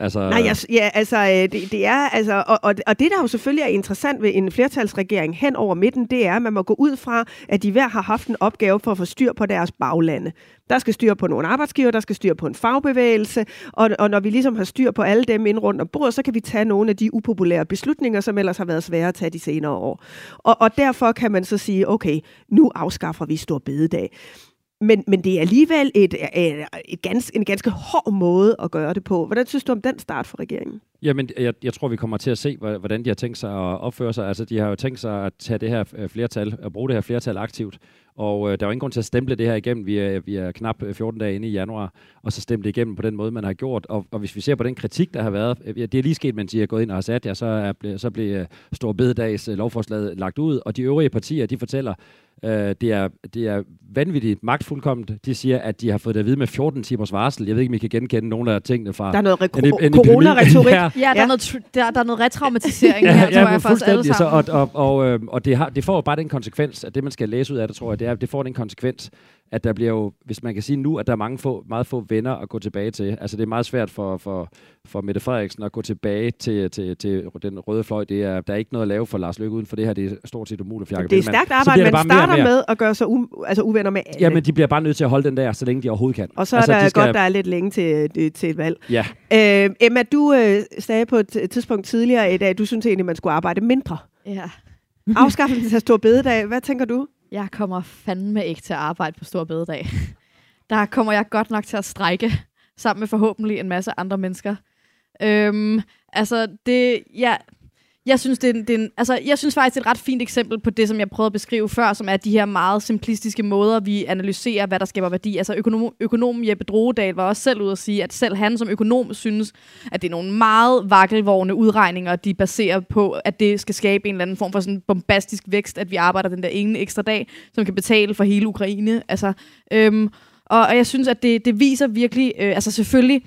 Altså... Nej, jeg, ja, altså, øh, det, det er, altså, og, og, og det, der jo selvfølgelig er interessant ved en flertalsregering hen over midten, det er, at man må gå ud fra, at de hver har haft en opgave for at få styr på deres baglande. Der skal styr på nogle arbejdsgiver, der skal styr på en fagbevægelse, og, og når vi ligesom har styr på alle dem ind rundt om bordet, så kan vi tage nogle af de upopulære beslutninger, som ellers har været svære at tage de senere år. Og, og derfor kan man så sige, okay, nu afskaffer vi stor bededag men, men det er alligevel et, øh, øh, et, et ganske, en ganske hård måde at gøre det på. Hvordan synes du om den start for regeringen? Jamen, jeg, jeg tror, vi kommer til at se, hvordan de har tænkt sig at opføre sig. Altså, de har jo tænkt sig at tage det her øh, flertal, at bruge det her flertal aktivt. Og øh, der er jo ingen grund til at stemple det her igennem. Vi er, vi er knap 14 dage inde i januar, og så stemple det igennem på den måde, man har gjort. Og, og hvis vi ser på den kritik, der har været, øh, det er lige sket, mens de er gået ind og har sat jer, så, er, så blev Stor Bededags lovforslag lagt ud, og de øvrige partier, de fortæller, øh, det, er, det er vanvittigt magtfuldkomment. De siger, at de har fået det at vide med 14 timers varsel. Jeg ved ikke, om I kan genkende nogle af tingene fra... Der er noget re- corona-retorik. *laughs* Ja. Ja, der, Ja. Er noget, der, der er noget retraumatisering *laughs* her, tror jeg men faktisk alle fuldstændig. Så, sammen. og og, og, øh, og det, har, det får jo bare den konsekvens, at det, man skal læse ud af det, tror jeg, det er, at det får den konsekvens, at der bliver jo, hvis man kan sige nu, at der er mange få, meget få venner at gå tilbage til. Altså det er meget svært for, for, for Mette Frederiksen at gå tilbage til, til, til den røde fløj. Det er, der er ikke noget at lave for Lars Løkke uden for det her. Det er stort set umuligt for Jacob Det er stærkt arbejde, man starter mere. med at gøre sig u- altså uvenner med alle. Jamen, de bliver bare nødt til at holde den der, så længe de overhovedet kan. og så altså, er de der skal- godt, der er lidt længe til, øh, til et valg. Ja, Øh, Emma, du øh, sagde på et et tidspunkt tidligere i dag, at du synes egentlig, man skulle arbejde mindre. Ja. Afskaffelsen af stor bededag, hvad tænker du? Jeg kommer fandme ikke til at arbejde på Stor Bededag. *laughs* Der kommer jeg godt nok til at strække, sammen med forhåbentlig en masse andre mennesker. Øhm, altså, det, ja, jeg synes, det er, en- det er en, altså, jeg synes faktisk, det er et ret fint eksempel på det, som jeg prøvede at beskrive før, som er de her meget simplistiske måder, vi analyserer, hvad der skaber værdi. Altså, økonom, økonomen Jeppe Droedal var også selv ude at sige, at selv han som økonom synes, at det er nogle meget vakkelvorne udregninger, de baserer på, at det skal skabe en eller anden form for sådan bombastisk vækst, at vi arbejder den der ene ekstra dag, som kan betale for hele Ukraine. Altså, øhm, og, og jeg synes, at det, det viser virkelig, øh, altså selvfølgelig,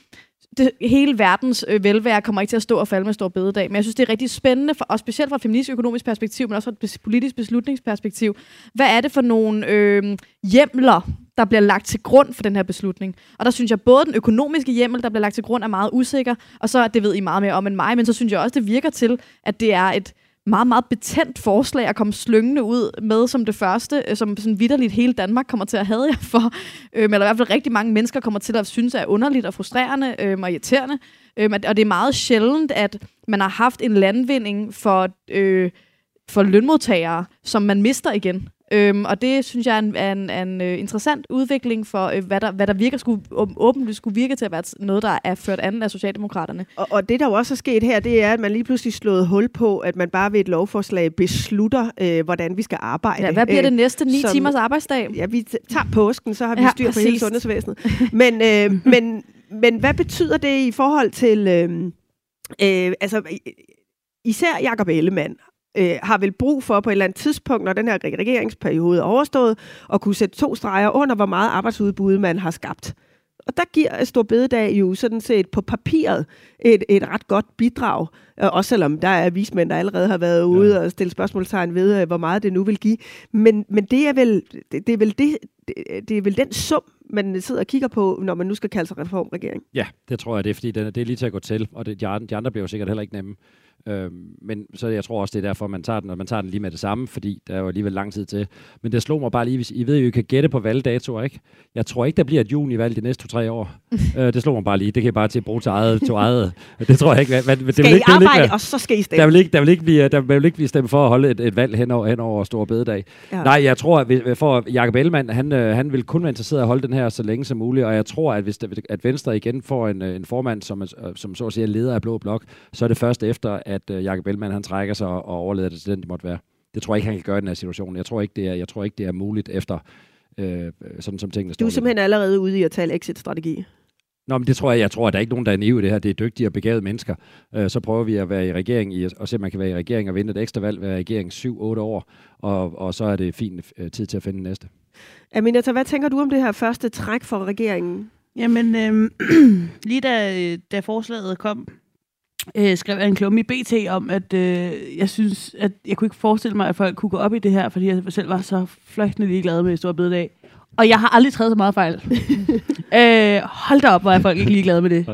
det, hele verdens øh, velvære kommer ikke til at stå og falde med stor bededag, men jeg synes, det er rigtig spændende, for, og specielt fra et feministisk økonomisk perspektiv, men også fra et politisk beslutningsperspektiv. Hvad er det for nogle øh, hjemler, der bliver lagt til grund for den her beslutning? Og der synes jeg, både den økonomiske hjemmel, der bliver lagt til grund, er meget usikker, og så, det ved I meget mere om end mig, men så synes jeg også, det virker til, at det er et meget, meget betændt forslag at komme slyngende ud med som det første, øh, som sådan vidderligt hele Danmark kommer til at have jer for. *laughs* Øhm, eller i hvert fald rigtig mange mennesker kommer til at synes er underligt og frustrerende øhm, og irriterende. Øhm, og det er meget sjældent, at man har haft en landvinding for, øh, for lønmodtagere, som man mister igen. Øhm, og det synes jeg er en, er en, er en øh, interessant udvikling for, øh, hvad, der, hvad der virker skulle, åb- åbenlyst skulle virke til at være noget, der er ført an af Socialdemokraterne. Og, og det, der jo også er sket her, det er, at man lige pludselig slået hul på, at man bare ved et lovforslag beslutter, øh, hvordan vi skal arbejde. Ja, hvad bliver Øh, det næste ni som- timers arbejdsdag? Ja, vi tager påsken, så har vi Ja, styr på hele præcis. sundhedsvæsenet. Men, øh, *laughs* men, men hvad betyder det i forhold til... Øh, øh, altså, især Jacob Ellemann øh, har vel brug for på et eller andet tidspunkt, når den her regeringsperiode er overstået, at kunne sætte to streger under, hvor meget arbejdsudbud man har skabt. Og der giver Stor Bededag jo sådan set på papiret et, et ret godt bidrag, øh, også selvom der er vismænd, der allerede har været ude og stille spørgsmålstegn ved, øh, hvor meget det nu vil give. Men, men det, er vel, det, det, er vel det, det, det er vel den sum, man sidder og kigger på, når man nu skal kalde sig reformregering. Ja, det tror jeg, det er, fordi den, er- det er lige til at gå til, og det, de, andre, de andre bliver jo sikkert heller ikke nemme. Øhm, men så jeg tror også, det er derfor, man tager den, og man tager den lige med det samme, fordi der er jo alligevel lang tid til. Men det slog mig bare lige, hvis I ved jo, I kan gætte på valgdatoer, ikke? Jeg tror ikke, der bliver et junivalg de næste to-tre år. *laughs* øh, det slog mig bare lige. Det kan jeg bare til at bruge til eget. Til eget. Det tror jeg ikke. Hvad, det Skal vil I ikke, ikke arbejde, være- og så skal I der stemme? vil, ikke, der, vil ikke blive, der vil ikke blive stemt for at holde et, et valg hen over, hen over Store Bededag. Ja. Nej, jeg tror, at vi- for Jacob Ellemann, han, øh, han vil kun være interesseret i at holde den her så længe som muligt, og jeg tror, at hvis der, at Venstre igen får en, øh, en formand, som, øh, som så at sige er leder af Blå Blok, så er det først efter, at øh, Jacob Ellemann han trækker sig og, og overlader det til den, det måtte være. Det tror jeg ikke, han kan gøre i den her situation. Jeg tror ikke, det er, jeg tror ikke, det er muligt efter, øh, sådan som tingene står. Du er simpelthen allerede ude i at tale exit-strategi. Nå, men det tror jeg, jeg tror, at der er ikke nogen, der er naive i det her. Det er dygtige og begavede mennesker. Øh, så prøver vi at være i regering, i, og se, om man kan være i regering og vinde et ekstra valg, være i regering 7-8 år, og, og så er det fint øh, tid til at finde næste. Aminata, hvad tænker du om det her første træk for regeringen? Jamen, øhm, *clears throat* lige da, da forslaget kom, øh, skrev jeg en klumme i BT om, at øh, jeg synes, at jeg kunne ikke forestille mig, at folk kunne gå op i det her, fordi jeg selv var så fløjtende ligeglad med Stor Bededag. Og jeg har aldrig taget så meget fejl. *laughs* øh, hold da op, hvor er folk ikke ligeglade med det.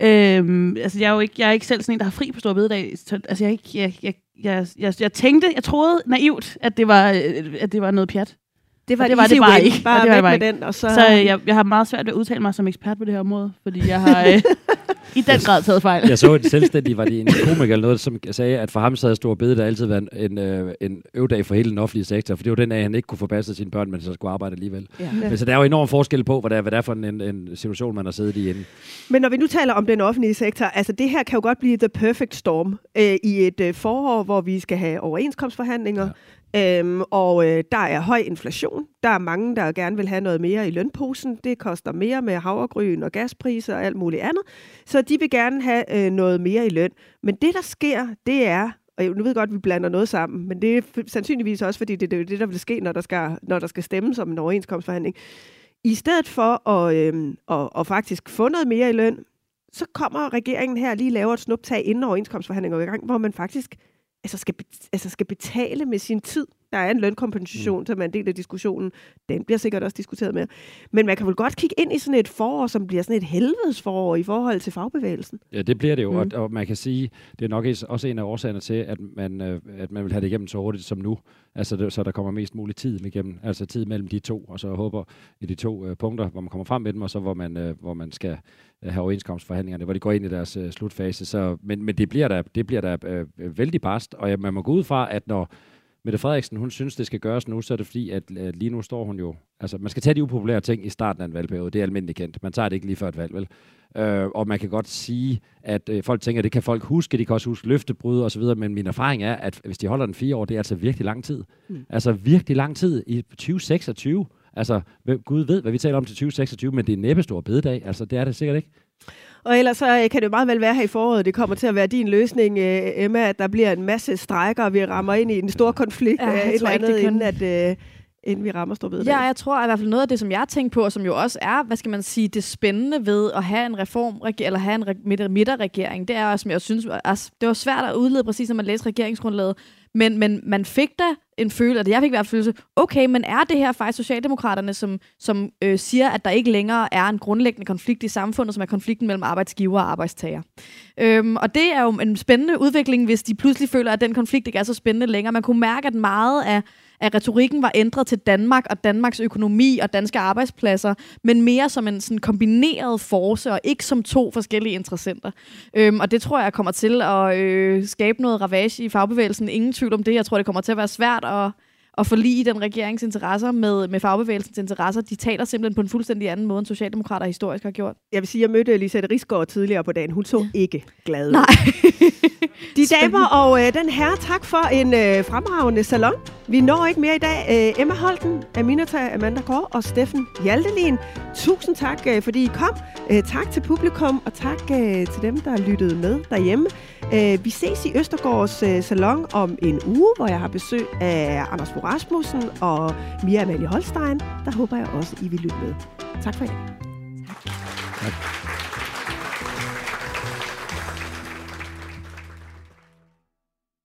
Øhm, altså, jeg er jo ikke, jeg er ikke selv sådan en, der har fri på Stor Bededag. Så, altså, jeg, ikke, jeg, jeg, jeg, jeg, jeg tænkte, jeg troede naivt, at det var, øh, at det var noget pjat. Det var, Og det var det bare ikke. Bare Og det var væk det bare med ikke. den, og så... Så jeg, jeg har meget svært ved at udtale mig som ekspert på det her område, fordi jeg har øh, i den grad taget fejl. Jeg så en selvstændig, var det en komiker eller noget, som sagde, at for ham så havde Stor Bede der altid været en, en, øh, en øvdag for hele den offentlige sektor, for det var den af, at han ikke kunne få passet sine børn, men så skulle arbejde alligevel. Ja. Men så der er jo enorm forskel på, hvad det er, hvad det er for en, en, en situation, man har siddet i inden. Men når vi nu taler om den offentlige sektor, altså det her kan jo godt blive the perfect storm øh, i et øh, forår, hvor vi skal have overenskomstforhandlinger, ja øhm, og øh, der er høj inflation. Der er mange, der gerne vil have noget mere i lønposen. Det koster mere med havregryn og gaspriser og alt muligt andet. Så de vil gerne have øh, noget mere i løn. Men det, der sker, det er, og nu ved jeg godt, at vi blander noget sammen, men det er f- sandsynligvis også, fordi det, det er det, der vil ske, når der skal, når der skal stemmes om en overenskomstforhandling. I stedet for at, øh, at, at faktisk få noget mere i løn, så kommer regeringen her lige laver et snuptag inden overenskomstforhandlinger er i gang, hvor man faktisk altså skal, altså skal betale med sin tid. Der er en lønkompensation, mm. som er en del af diskussionen. Den bliver sikkert også diskuteret mere. Men man kan vel godt kigge ind i sådan et forår, som bliver sådan et helvedes forår i forhold til fagbevægelsen. Ja, det bliver det jo, Mm. og, og man kan sige, det er nok også en af årsagerne til, at man, øh, at man vil have det igennem så hurtigt som nu. Altså, det, så der kommer mest mulig tid igennem, altså tid mellem de to, og så håber i de to øh, punkter, hvor man kommer frem med dem, og så hvor man, øh, hvor man skal have overenskomstforhandlingerne, hvor de går ind i deres øh, slutfase. Så, men, men det bliver da, det bliver da øh, øh, vældig barst, og ja, man må gå ud fra, at når Mette Frederiksen, hun synes, det skal gøres nu, så er det fordi, at øh, lige nu står hun jo... Altså, man skal tage de upopulære ting i starten af en valgperiode. Det er almindeligt kendt. Man tager det ikke lige før et valg, vel? Øh, og man kan godt sige, at øh, folk tænker, at det kan folk huske. De kan også huske løftebrud og så videre. Men min erfaring er, at hvis de holder den fire år, det er altså virkelig lang tid. Mm. Altså virkelig lang tid i 2026. Altså, Gud ved, hvad vi taler om til 2026, men det er næppe stor bededag. Altså, det er det sikkert ikke. Og ellers så øh, kan det jo meget vel være her i foråret, det kommer til at være din løsning, øh, Emma, at der bliver en masse strækker, og vi rammer ind i en stor konflikt, Ja, jeg et eller ikke, andet, det inden, at, øh, inden vi rammer stor bededag. Ja, jeg tror i hvert fald noget af det, som jeg tænkt på, og som jo også er, hvad skal man sige, det spændende ved at have en reform, eller have en re- midter- midterregering, det er også, som jeg synes, altså, det var svært at udlede præcis, når man læste regeringsgrundlaget, men, men man fik da en følelse, eller jeg fik i hvert fald følelse, okay, men er det her faktisk Socialdemokraterne, som, som øh, siger, at der ikke længere er en grundlæggende konflikt i samfundet, som er konflikten mellem arbejdsgiver og arbejdstager. Øhm, og det er jo en spændende udvikling, hvis de pludselig føler, at den konflikt ikke er så spændende længere. Man kunne mærke, at meget af, at retorikken var ændret til Danmark og Danmarks økonomi og danske arbejdspladser, men mere som en sådan kombineret force, og ikke som to forskellige interessenter. Øhm, og det tror jeg kommer til at øh, skabe noget ravage i fagbevægelsen. Ingen tvivl om det. Jeg tror, det kommer til at være svært at, at forlige den regerings interesser med, med fagbevægelsens interesser. De taler simpelthen på en fuldstændig anden måde, end Socialdemokrater historisk har gjort. Jeg vil sige, jeg mødte Elisabeth Risgaard tidligere på dagen. Hun så ikke glad ud. Nej. De damer og øh, den her, tak for en øh, fremragende salon. Vi når ikke mere i dag. Øh, Emma Holten, Aminata Amanda Kåre og Steffen Hjaltelin. Tusind tak, øh, fordi I kom. Øh, tak til publikum, og tak øh, til dem, der lyttede med derhjemme. Øh, vi ses i Østergaards øh, salon om en uge, hvor jeg har besøg af Anders Fogh Rasmussen og Mia Amalie Holstein. Der håber jeg også, I vil lytte med. Tak for i dag. Tak.